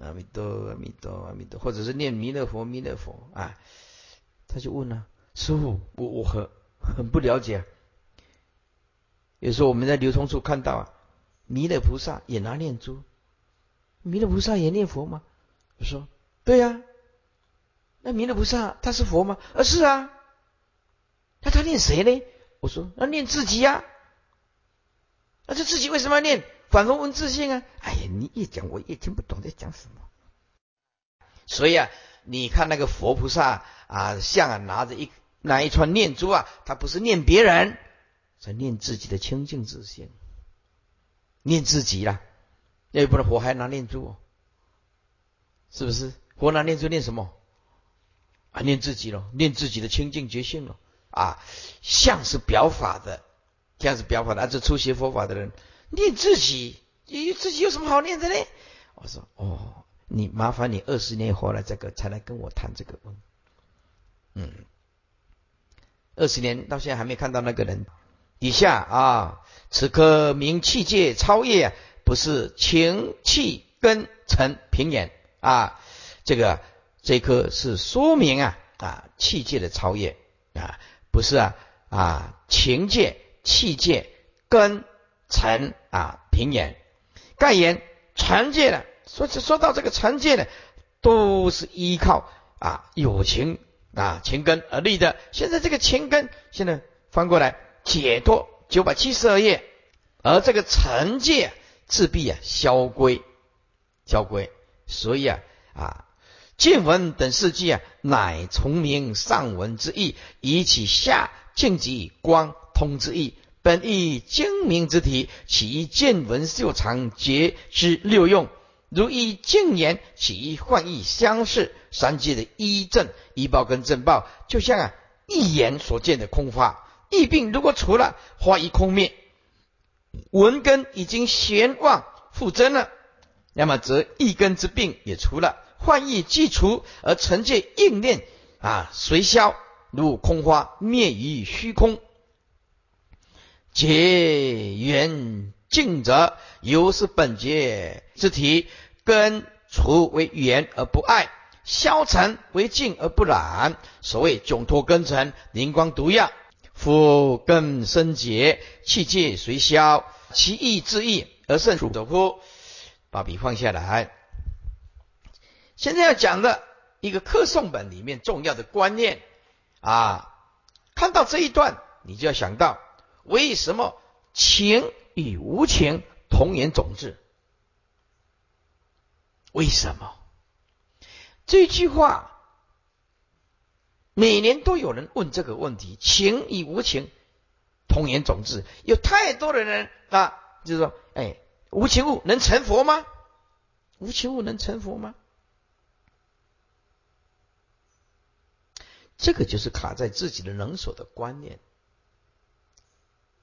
阿弥陀阿弥陀阿弥陀，或者是念弥勒佛弥勒佛啊。”他就问了师傅，我我很很不了解。有时候我们在流通处看到啊，弥勒菩萨也拿念珠，弥勒菩萨也念佛吗？我说对呀。那弥勒菩萨他是佛吗？啊是啊。那他念谁呢？我说那念自己呀。那这自己为什么要念？反问问自信啊。哎呀，你越讲我越听不懂在讲什么。所以啊。你看那个佛菩萨啊，像啊，拿着一拿一串念珠啊，他不是念别人，在念自己的清净自信，念自己啦。要不然佛还拿念珠，哦，是不是？佛拿念珠念什么？啊，念自己咯，念自己的清净觉性咯。啊，像是表法的，像是表法的，这初学佛法的人念自己，你自己有什么好念的呢？我说哦。你麻烦你二十年以后来这个才来跟我谈这个问，嗯，二十年到现在还没看到那个人。以下啊，此刻名气界超越，不是情气根尘平眼啊，这个这颗是说明啊啊气界的超越啊，不是啊啊情界气界根尘啊平眼，盖言传界呢。说说到这个成界呢，都是依靠啊有情啊情根而立的。现在这个情根，现在翻过来解脱九百七十二页，而这个成界自必啊消归，消归。所以啊啊见闻等事迹啊，乃从明上文之意，以起下静极光通之意，本意精明之体，其见闻秀长节之六用。如依净言，起一幻意相似，三界的一正一报跟正报，就像啊一言所见的空花。疫病如果除了，花一空灭，文根已经玄妄复真了，那么则一根之病也除了，幻意既除，而成界应念啊随消，如空花灭于虚空，结缘净者，由是本节之体。根除为圆而不爱，消沉为净而不染。所谓窘脱根尘，灵光毒药。夫根生结，气界随消，其意自义而胜者乎？把笔放下来。现在要讲的一个课诵本里面重要的观念啊，看到这一段，你就要想到为什么情与无情同源种质。为什么这句话每年都有人问这个问题？情与无情同源种质，有太多的人啊就是说，哎，无情物能成佛吗？无情物能成佛吗？这个就是卡在自己的能所的观念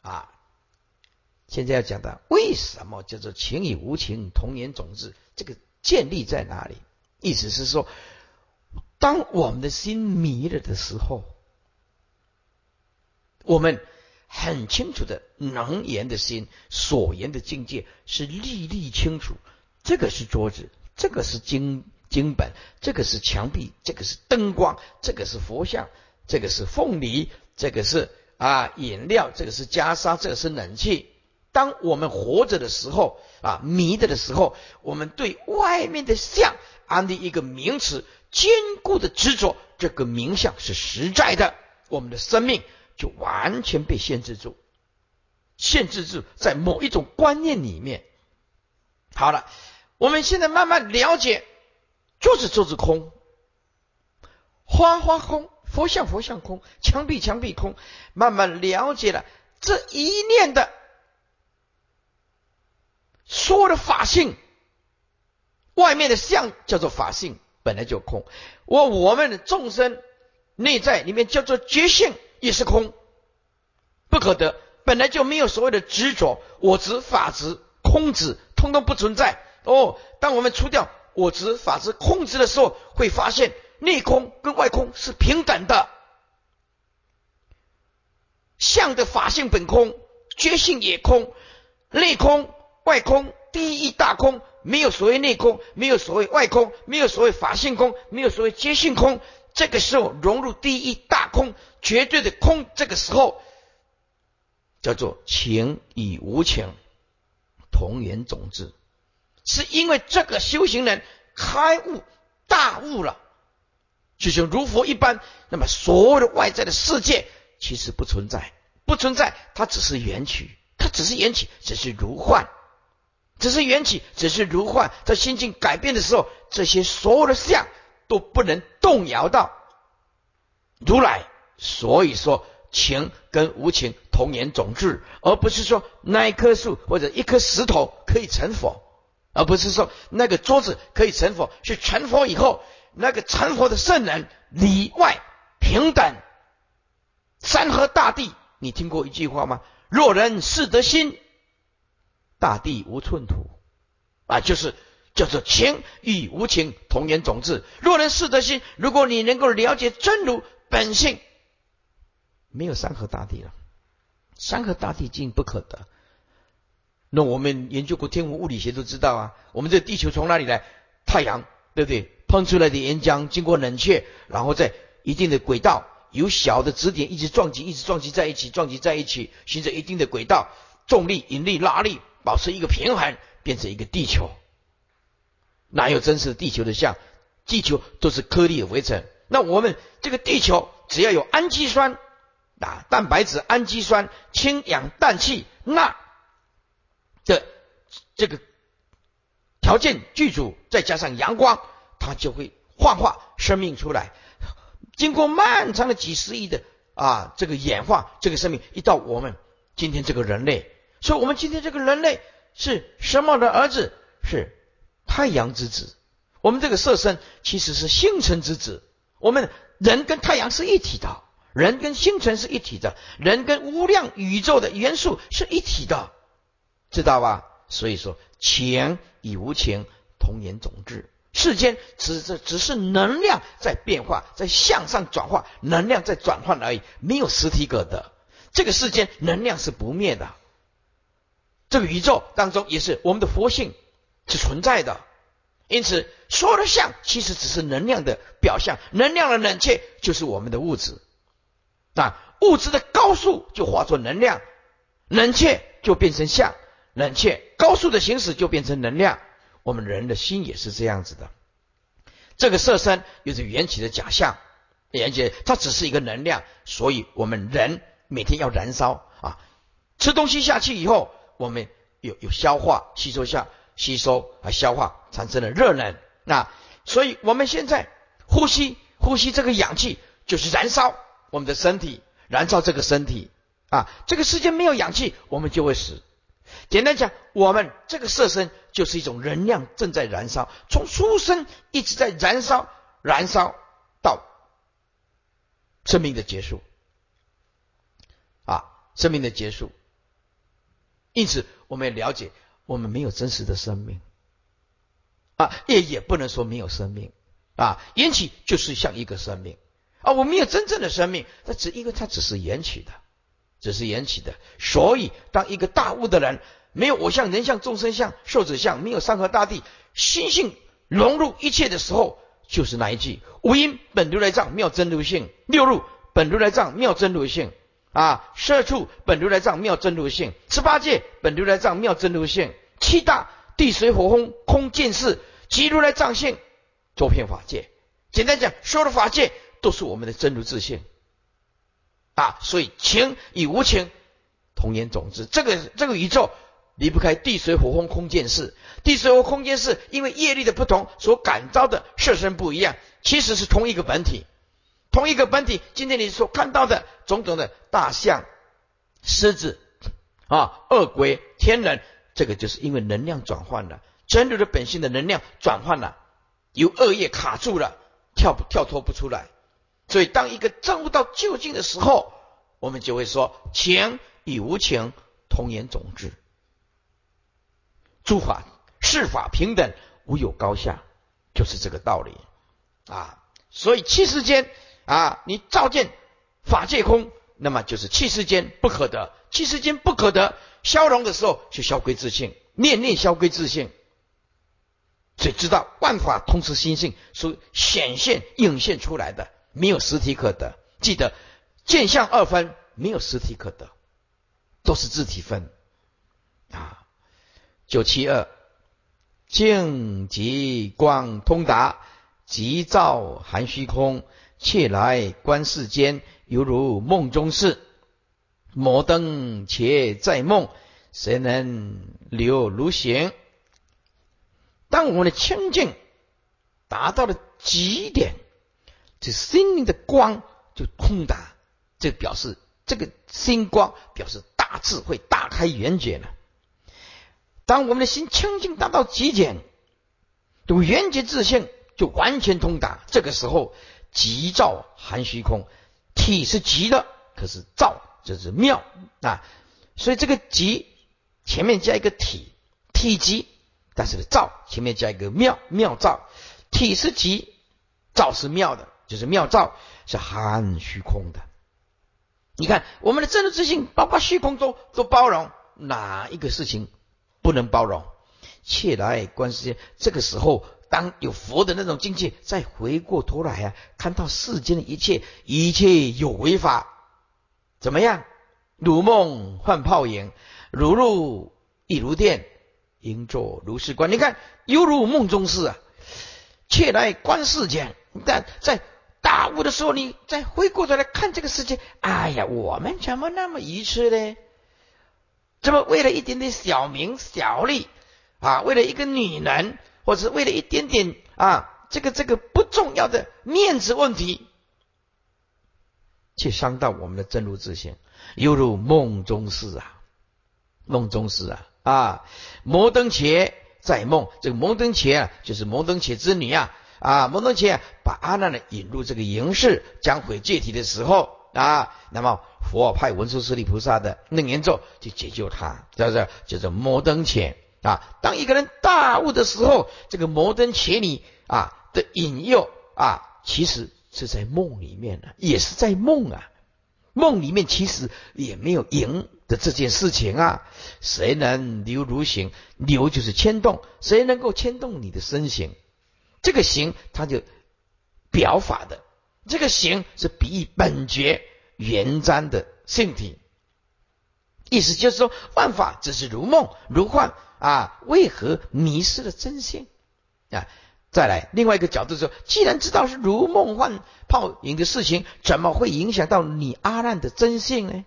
啊。现在要讲的，为什么叫做情与无情同源种子？这个建立在哪里？意思是说，当我们的心迷了的时候，我们很清楚的能言的心所言的境界是历历清楚。这个是桌子，这个是经经本，这个是墙壁，这个是灯光，这个是佛像，这个是凤梨，这个是啊饮料，这个是袈裟，这个是冷气。当我们活着的时候啊，迷着的时候，我们对外面的相安的一个名词，坚固的执着，这个名相是实在的，我们的生命就完全被限制住，限制住在某一种观念里面。好了，我们现在慢慢了解，桌子桌子空，花花空，佛像佛像空，墙壁墙壁空，慢慢了解了这一念的。所有的法性，外面的相叫做法性，本来就空。我我们的众生内在里面叫做觉性，也是空，不可得。本来就没有所谓的执着，我执、法执、空执，通通不存在。哦，当我们除掉我执、法执、空执的时候，会发现内空跟外空是平等的。相的法性本空，觉性也空，内空。外空，第一大空，没有所谓内空，没有所谓外空，没有所谓法性空，没有所谓皆性空。这个时候融入第一大空，绝对的空。这个时候叫做情与无情同源种子，是因为这个修行人开悟大悟了，就像如佛一般。那么所有的外在的世界其实不存在，不存在，它只是缘起，它只是缘起，只是如幻。只是缘起，只是如幻。在心境改变的时候，这些所有的相都不能动摇到如来。所以说，情跟无情同源种质，而不是说那一棵树或者一颗石头可以成佛，而不是说那个桌子可以成佛。是成佛以后，那个成佛的圣人里外平等。山河大地，你听过一句话吗？若人是得心。大地无寸土啊，就是叫做情与无情同源种子。若能视得心，如果你能够了解真如本性，没有山河大地了，山河大地尽不可得。那我们研究过天文物理学都知道啊，我们这地球从哪里来？太阳对不对？喷出来的岩浆经过冷却，然后在一定的轨道，由小的质点一直撞击，一直撞击在一起，撞击在一起，形成一定的轨道，重力、引力、拉力。保持一个平衡，变成一个地球，哪有真实的地球的像？地球都是颗粒围成。那我们这个地球只要有氨基酸啊，蛋白质、氨基酸、氢氧氮气钠的这个条件具足，再加上阳光，它就会幻化生命出来。经过漫长的几十亿的啊这个演化，这个生命一到我们今天这个人类。所以，我们今天这个人类是什么的儿子？是太阳之子。我们这个色身其实是星辰之子。我们人跟太阳是一体的，人跟星辰是一体的，人跟无量宇宙的元素是一体的，知道吧？所以说，情与无情同源种质。世间只是只是能量在变化，在向上转化，能量在转换而已，没有实体可得。这个世间能量是不灭的。这个宇宙当中也是我们的佛性是存在的，因此所有的相其实只是能量的表象，能量的冷却就是我们的物质，啊，物质的高速就化作能量，冷却就变成相，冷却高速的行驶就变成能量。我们人的心也是这样子的，这个色身又是缘起的假象，缘起它只是一个能量，所以我们人每天要燃烧啊，吃东西下去以后。我们有有消化吸收下吸收啊消化产生了热能，那所以我们现在呼吸呼吸这个氧气就是燃烧我们的身体，燃烧这个身体啊。这个世界没有氧气，我们就会死。简单讲，我们这个色身就是一种能量正在燃烧，从出生一直在燃烧，燃烧到生命的结束，啊，生命的结束。因此，我们也了解，我们没有真实的生命，啊，也也不能说没有生命，啊，缘起就是像一个生命，啊，我们有真正的生命，那只因为它只是缘起的，只是缘起的，所以当一个大悟的人。没有我相、人相、众生相、寿者相，没有山河大地，心性融入一切的时候，就是那一句：五阴本如来藏，妙真如性；六入本如来藏，妙真如性；啊，十二处本如来藏，妙真如性；十八界本如来藏，妙真如性；七大地水火风空见识，即如来藏性，周遍法界。简单讲，所有的法界都是我们的真如自性。啊，所以情与无情同源总之，这个这个宇宙。离不开地水火风空间事，地水火空间事，因为业力的不同，所感召的色身不一样，其实是同一个本体，同一个本体。今天你所看到的种种的大象、狮子啊、恶鬼、天人，这个就是因为能量转换了，真如的本性的能量转换了，有恶业卡住了，跳不跳脱不出来。所以，当一个证悟到究竟的时候，我们就会说情与无情同源种质。诸法世法平等，无有高下，就是这个道理啊。所以气世间啊，你照见法界空，那么就是气世间不可得。气世间不可得，消融的时候就消归自性，念念消归自性。所以知道万法通识心性所显现涌现出来的，没有实体可得。记得见相二分，没有实体可得，都是自体分啊。九七二，净极光通达，即照含虚空，切来观世间，犹如梦中事。摩登且在梦，谁能留如形？当我们的清净达到了极点，这心灵的光就通达，这表示这个心光表示大智慧大开圆解了。当我们的心清净达到极点，就圆觉自性就完全通达。这个时候，极照含虚空，体是极的，可是照就是妙啊。所以这个极前面加一个体，体极；但是照前面加一个妙，妙照。体是极，照是妙的，就是妙照是含虚空的。你看，我们的真如自性，包括虚空中都包容哪一个事情？不能包容，切来观世间。这个时候，当有佛的那种境界，再回过头来啊，看到世间的一切，一切有为法，怎么样？如梦幻泡影，如露亦如电，应作如是观。你看，犹如梦中事啊！切来观世间，但在大悟的时候，你再回过头来看这个世界，哎呀，我们怎么那么愚痴呢？怎么为了一点点小名小利啊，为了一个女人，或者为了一点点啊，这个这个不重要的面子问题，去伤到我们的真如自性，犹如梦中事啊，梦中事啊啊！摩登伽在梦，这个摩登伽啊，就是摩登伽之女啊啊，摩登伽把阿难呢引入这个营室，将毁戒体的时候。啊，那么佛派文殊师利菩萨的楞严咒去解救他，叫做？叫做摩登伽啊。当一个人大悟的时候，这个摩登伽女啊的引诱啊，其实是在梦里面呢，也是在梦啊。梦里面其实也没有赢的这件事情啊。谁能留如形？留就是牵动，谁能够牵动你的身形？这个行，它就表法的。这个行是比喻本觉圆瞻的性体，意思就是说，万法只是如梦如幻啊，为何迷失了真性啊？再来另外一个角度说，既然知道是如梦幻泡影的事情，怎么会影响到你阿难的真性呢？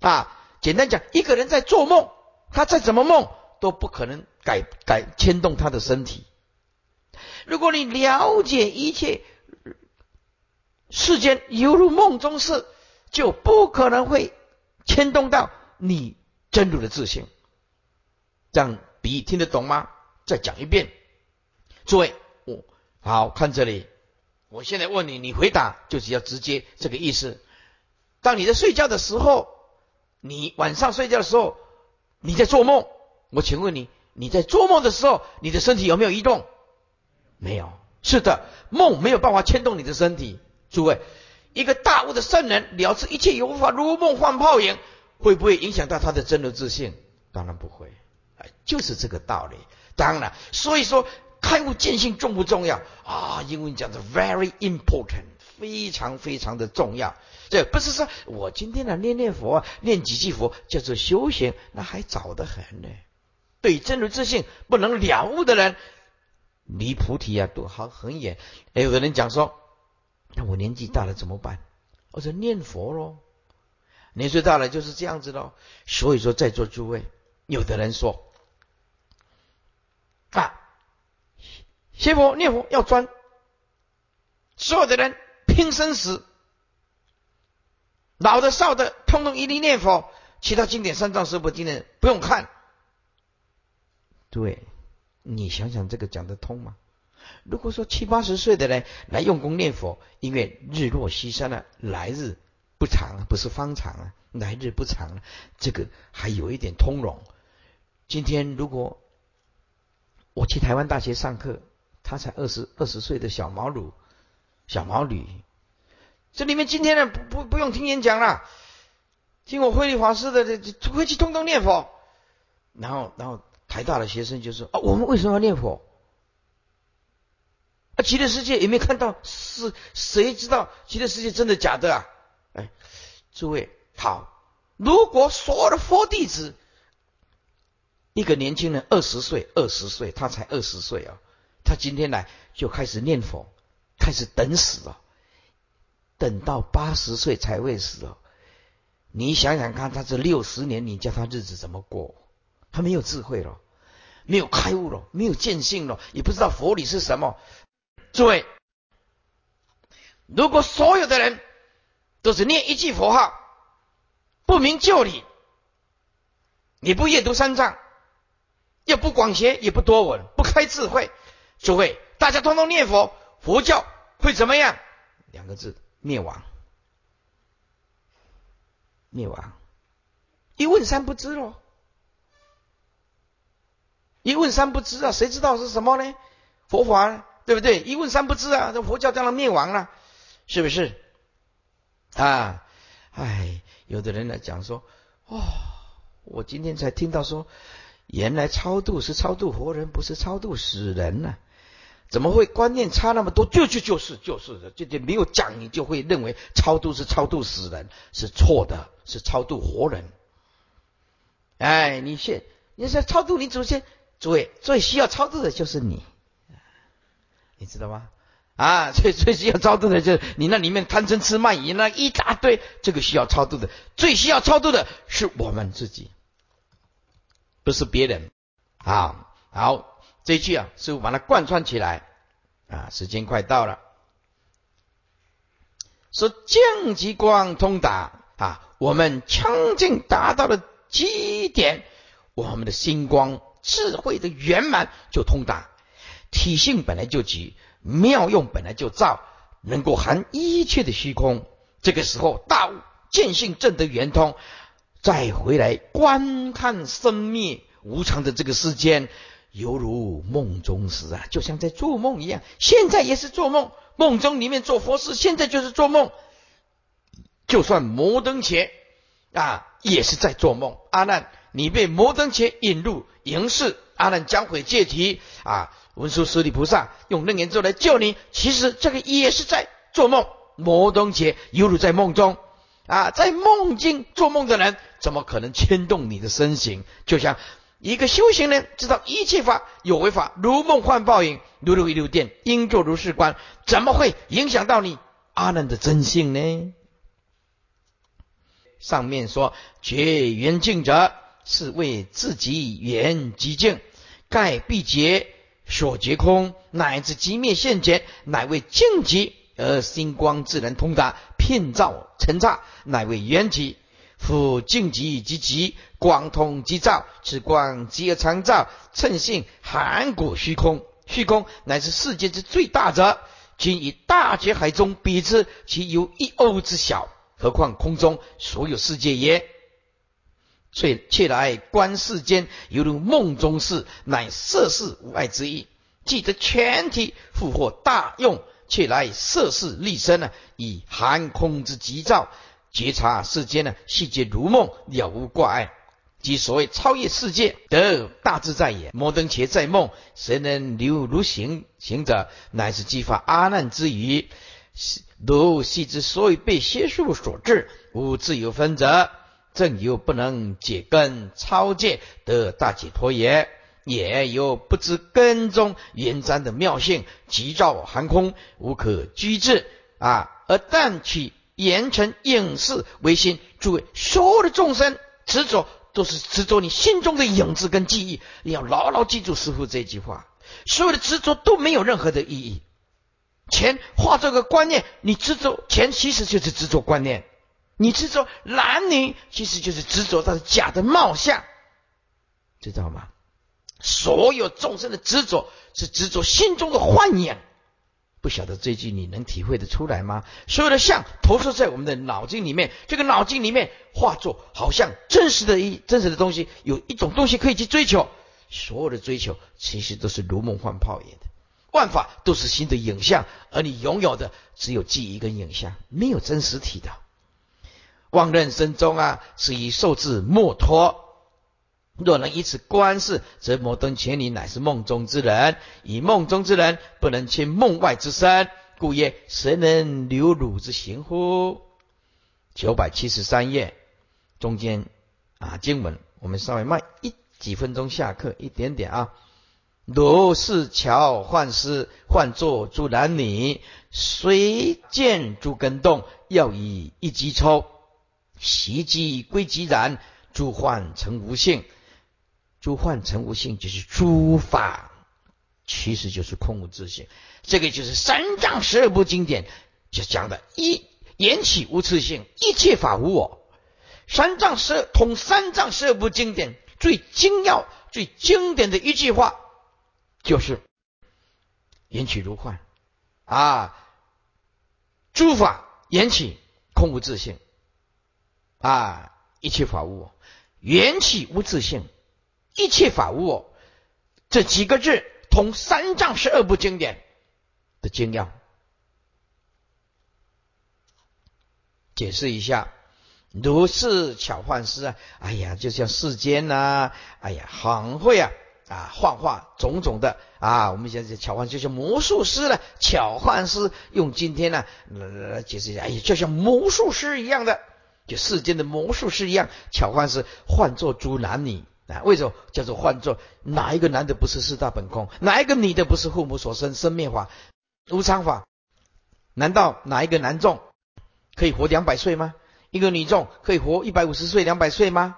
啊，简单讲，一个人在做梦，他再怎么梦都不可能改改牵动他的身体。如果你了解一切。世间犹如梦中事，就不可能会牵动到你真如的自信。这样比喻听得懂吗？再讲一遍。诸位，我好看这里。我现在问你，你回答就是要直接这个意思。当你在睡觉的时候，你晚上睡觉的时候，你在做梦。我请问你，你在做梦的时候，你的身体有没有移动？没有。是的，梦没有办法牵动你的身体。诸位，一个大悟的圣人了知一切有法如梦幻泡影，会不会影响到他的真如自信？当然不会。哎，就是这个道理。当然，所以说开悟见性重不重要啊？英文讲的 very important，非常非常的重要。这不是说我今天呢念念佛，念几句佛叫做修行，那还早得很呢。对真如自信不能了悟的人，离菩提啊都还很远。哎有的人讲说，那我年纪大了怎么办？我说念佛喽。年岁大了就是这样子喽。所以说，在座诸位，有的人说。啊，学佛念佛要专，所有的人拼生死，老的少的，通通一律念佛，其他经典三藏十部经典不用看。对，你想想这个讲得通吗？如果说七八十岁的人来用功念佛，因为日落西山了，来日不长，不是方长啊，来日不长，这个还有一点通融。今天如果。我去台湾大学上课，他才二十二十岁的小毛驴，小毛驴。这里面今天呢，不不不用听演讲了，听我慧律法师的，这回去通通念佛。然后，然后台大的学生就说：“啊，我们为什么要念佛？啊，极乐世界有没有看到？是谁知道极乐世界真的假的啊？”哎，诸位好，如果所有的佛弟子。一个年轻人二十岁，二十岁，他才二十岁啊！他今天来就开始念佛，开始等死了，等到八十岁才会死哦。你想想看，他这六十年，你叫他日子怎么过？他没有智慧了，没有开悟了，没有见性了，也不知道佛理是什么。诸位，如果所有的人都是念一句佛号，不明就里，你不阅读三藏。也不广学，也不多闻，不开智慧，诸位，大家通通念佛，佛教会怎么样？两个字：灭亡。灭亡。一问三不知喽。一问三不知啊，谁知道是什么呢？佛法，对不对？一问三不知啊，这佛教当然灭亡了，是不是？啊，哎，有的人来讲说，哦，我今天才听到说。原来超度是超度活人，不是超度死人呢？怎么会观念差那么多？就就就是就是的，这就没有讲，你就会认为超度是超度死人，是错的，是超度活人。哎，你现你说超度你祖先，诸位最需要超度的就是你，你知道吗？啊，最最需要超度的就是你那里面贪嗔痴慢疑那一大堆，这个需要超度的，最需要超度的是我们自己。不是别人，啊，好，这一句啊，师傅把它贯穿起来啊。时间快到了，说降极光通达啊，我们清净达到了极点，我们的星光智慧的圆满就通达，体性本来就极，妙用本来就造，能够含一切的虚空。这个时候大悟见性正得圆通。再回来观看生灭无常的这个世间，犹如梦中时啊，就像在做梦一样。现在也是做梦，梦中里面做佛事，现在就是做梦。就算摩登前啊，也是在做梦。阿难，你被摩登伽引入营室，阿难将会借题啊，文殊师利菩萨用楞严咒来救你。其实这个也是在做梦，摩登伽犹如在梦中。啊，在梦境做梦的人，怎么可能牵动你的身形？就像一个修行人知道一切法有为法，如梦幻泡影，如露亦如电，应作如是观，怎么会影响到你阿难的真性呢？上面说觉圆净者，是为自己圆极净，盖必劫所觉空，乃至极灭现前，乃为净极。而星光自然通达，遍照尘刹，乃为缘起。夫静极即极，光通即照，此光即而常照，称性含古虚空。虚空乃是世界之最大者，今以大觉海中比之，其有一欧之小，何况空中所有世界也？遂切来观世间，犹如梦中事，乃色事无碍之意。即得全体复获大用，切来色事立身呢，以含空之极照，觉察世间呢，细节如梦，了无挂碍。即所谓超越世界得大自在也。摩登伽在梦，谁能留如行行者，乃是激发阿难之余。如系之所以被邪术所致，无自由分则，正有不能解根超界得大解脱也。也有不知根中圆瞻的妙性，急躁寒空，无可居至啊！而但取言成影视为心。诸位，所有的众生执着。都是执着你心中的影子跟记忆，你要牢牢记住师傅这句话。所有的执着都没有任何的意义。钱化作个观念，你执着钱其实就是执着观念；你执着男女，其实就是执着它的假的貌相，知道吗？所有众生的执着是执着心中的幻影。不晓得这句你能体会得出来吗？所有的相投射在我们的脑筋里面，这个脑筋里面化作好像真实的一真实的东西，有一种东西可以去追求。所有的追求其实都是如梦幻泡影的，万法都是新的影像，而你拥有的只有记忆跟影像，没有真实体的。妄认身中啊，是以受制莫脱。若能以此观世，则摩登前里乃是梦中之人。以梦中之人，不能亲梦外之身，故曰：谁能流汝之行乎？九百七十三页中间啊，经文我们稍微慢一几分钟下课一点点啊。如是巧幻师，幻作诸男女，随见诸根动，要以一击抽，习机归即然，诸幻成无性。诸幻成无性，就是诸法，其实就是空无自性。这个就是三藏十二部经典就讲的：一言起无自性，一切法无我。三藏十二通三藏十二部经典最精要、最经典的一句话，就是缘起如幻啊，诸法缘起空无自性啊，一切法无我，缘起无自性。一切法无我，这几个字同三藏十二部经典的精要。解释一下，如是巧幻师啊，哎呀，就像世间呐，哎呀，很会啊啊，幻化种种的啊。我们讲巧幻就像魔术师了，巧幻师用今天呢来解释一下，哎呀，就像魔术师一样的，就世间的魔术师一样，巧幻师换作诸男女。啊，为什么叫做换作？哪一个男的不是四大本空？哪一个女的不是父母所生生灭法、无常法？难道哪一个男众可以活两百岁吗？一个女众可以活一百五十岁、两百岁吗？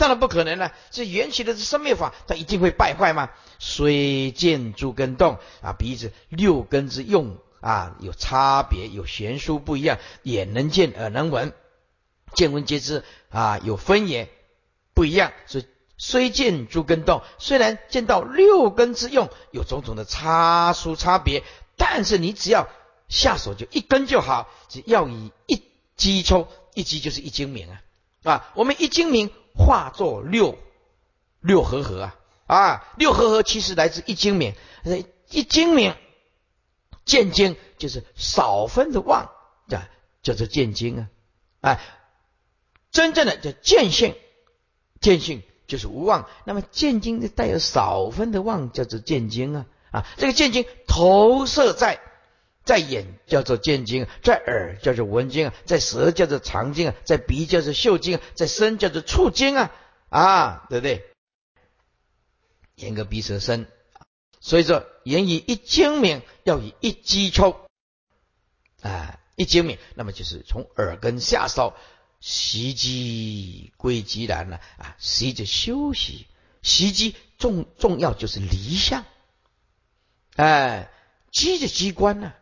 当然不可能了。这缘起的是生灭法，它一定会败坏吗？虽见诸根动啊，鼻子六根之用啊，有差别，有悬殊不一样，眼能见，耳能闻，见闻皆知啊，有分也不一样，所以。虽见诸根动，虽然见到六根之用有种种的差殊差别，但是你只要下手就一根就好，只要以一击抽，一击就是一精明啊啊！我们一精明化作六六合合啊啊！六合合其实来自一精明，一精明见精就是少分的妄啊，叫做见精啊啊！真正的叫见性，见性。就是无妄，那么见经带有少分的妄，叫做见经啊啊！这个见经投射在在眼叫做见经，在耳叫做闻经，在舌叫做尝经，在鼻叫做嗅经，在身叫做触经啊啊，对不对？眼、耳、鼻、舌、身，所以说言以一精明，要以一击抽啊，一精明，那么就是从耳根下手。习机归即然了啊！习着休息，习机重重要就是离相，哎，机的机关呢？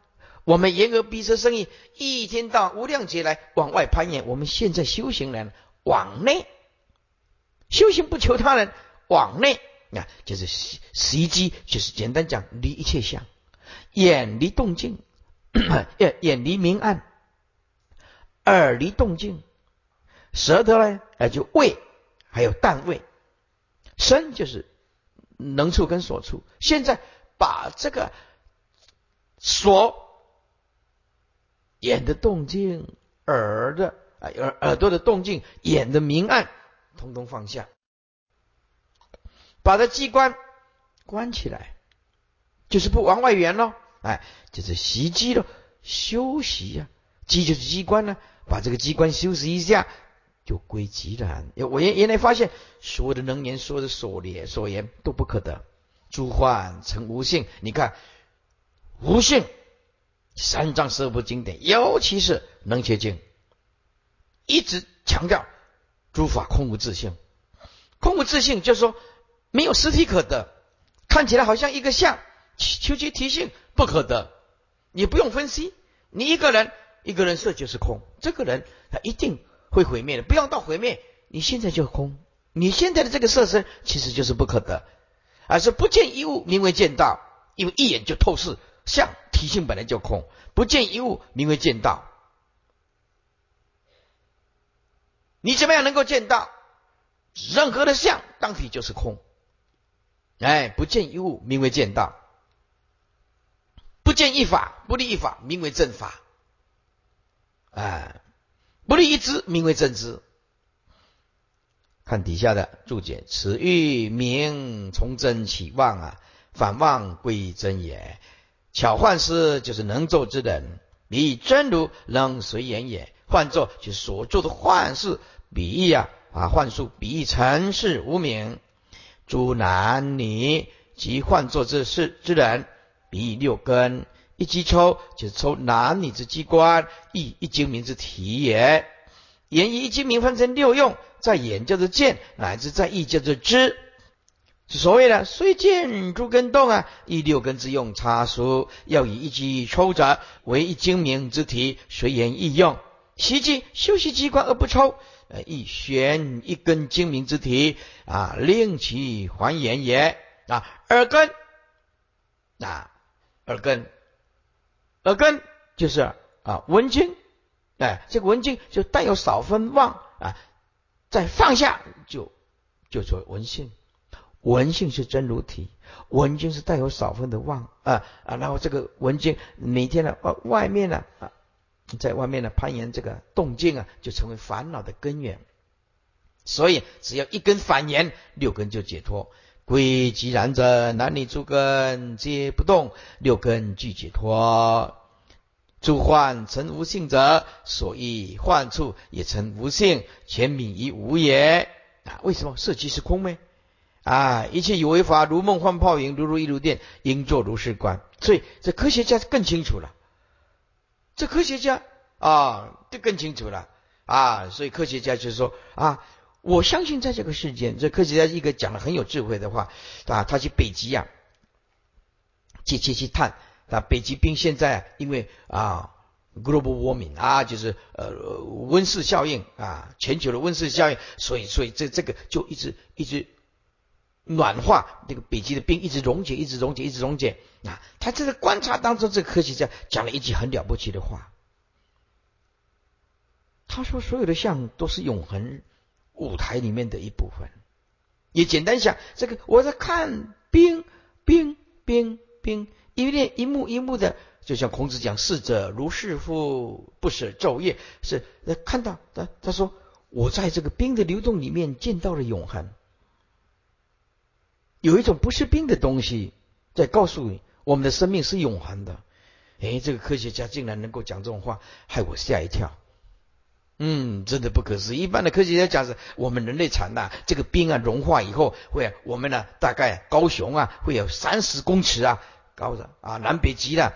我们言而鼻舌生意一天到无量劫来往外攀岩，我们现在修行人往内修行，不求他人，往内啊，就是习机，就是简单讲，离一切相，远离动静，远远离明暗，耳离动静，舌头呢，哎，就味，还有淡味，身就是能处跟所处。现在把这个所眼的动静，耳的。啊，耳耳朵的动静，眼的明暗，通通放下，把这机关关起来，就是不往外圆喽。哎，就是习机了，休息呀，机就是机关呢，把这个机关休息一下，就归极然。我原原来发现，所有的能言，所有的所言，所言都不可得，诸幻成无性。你看，无性，三藏十二部经典，尤其是能切经。一直强调诸法空无自性，空无自性就是说没有实体可得，看起来好像一个像，求其体性不可得，你不用分析，你一个人一个人色就是空，这个人他一定会毁灭的，不要到毁灭，你现在就空，你现在的这个色身其实就是不可得，而是不见一物名为见道，因为一眼就透视相体性本来就空，不见一物名为见道。你怎么样能够见到任何的相？当体就是空。哎，不见一物，名为见道；不见一法，不立一法，名为正法。哎，不立一知，名为正知。看底下的注解：此欲名从真起妄啊，反妄归真也。巧幻师就是能做之人，比以真如能随言也。幻作就所做的幻事，比喻啊啊幻术，比喻尘世无名，诸男女及幻作之事之人，比喻六根一击抽，就抽男女之机关，一一精明之体也。言一精明分成六用，在眼叫做见，乃至在意叫做知。所谓的虽见诸根动啊，以六根之用差殊，要以一机抽者为一精明之体，随缘易用。其即休息机关而不抽，呃，亦悬一根精明之体啊，令其还原也啊。耳根啊，耳根，耳根就是啊，闻经，哎，这个闻经就带有少分妄啊，再放下就就做闻性，文性是真如体，文经是带有少分的妄啊啊，然后这个文经每天呢，呃，外面呢啊。在外面呢攀岩这个动静啊，就成为烦恼的根源。所以只要一根反言，六根就解脱。归即然者，男女诸根皆不动，六根俱解脱。诸幻成无性者，所以幻处也成无性，全泯于无也。啊，为什么色即是空呢？啊，一切有为法，如梦幻泡影，如如一如电，应作如是观。所以这科学家更清楚了。这科学家啊，就更清楚了啊，所以科学家就说啊，我相信在这个世间，这科学家一个讲的很有智慧的话啊，他去北极啊，去去去探啊，北极冰现在因为啊，global warming 啊，就是呃温室效应啊，全球的温室效应，所以所以这这个就一直一直暖化，这个北极的冰一直溶解，一直溶解，一直溶解。啊，他这个观察当中，这个科学家讲了一句很了不起的话。他说：“所有的像都是永恒舞台里面的一部分。”也简单想，这个我在看冰冰冰冰，一念一幕一幕的，就像孔子讲“逝者如是夫，不舍昼夜”，是看到他他说我在这个冰的流动里面见到了永恒，有一种不是冰的东西在告诉你。我们的生命是永恒的，哎，这个科学家竟然能够讲这种话，害我吓一跳。嗯，真的不可思议。一般的科学家讲是，我们人类产呐，这个冰啊融化以后，会我们呢大概高雄啊会有三十公尺啊高的啊，南北极的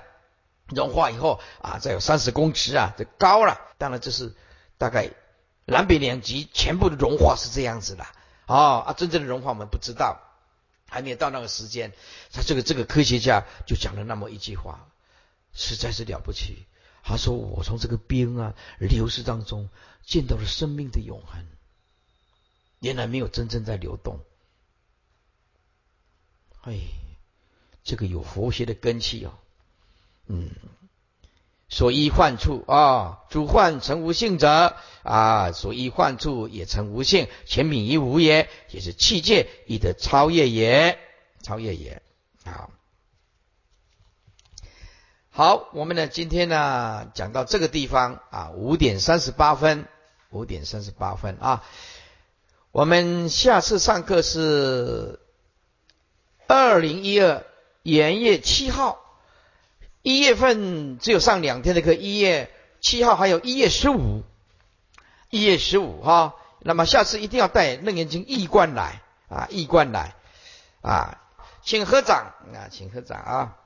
融化以后啊再有三十公尺啊这高了。当然这是大概南北两极全部的融化是这样子的啊啊，真正的融化我们不知道。还没有到那个时间，他这个这个科学家就讲了那么一句话，实在是了不起。他说：“我从这个冰啊流失当中见到了生命的永恒。原来没有真正在流动。哎，这个有佛学的根气啊，嗯。所依幻处啊，主幻成无性者啊，所依幻处也成无性，全品于无也，也是气界亦得超越也，超越也啊。好，我们呢今天呢讲到这个地方啊，五点三十八分，五点三十八分啊。我们下次上课是二零一二元月七号。一月份只有上两天的课，一月七号还有一月十五，一月十五哈。那么下次一定要带楞严经一贯来啊，一贯来啊，请合掌啊，请合掌啊。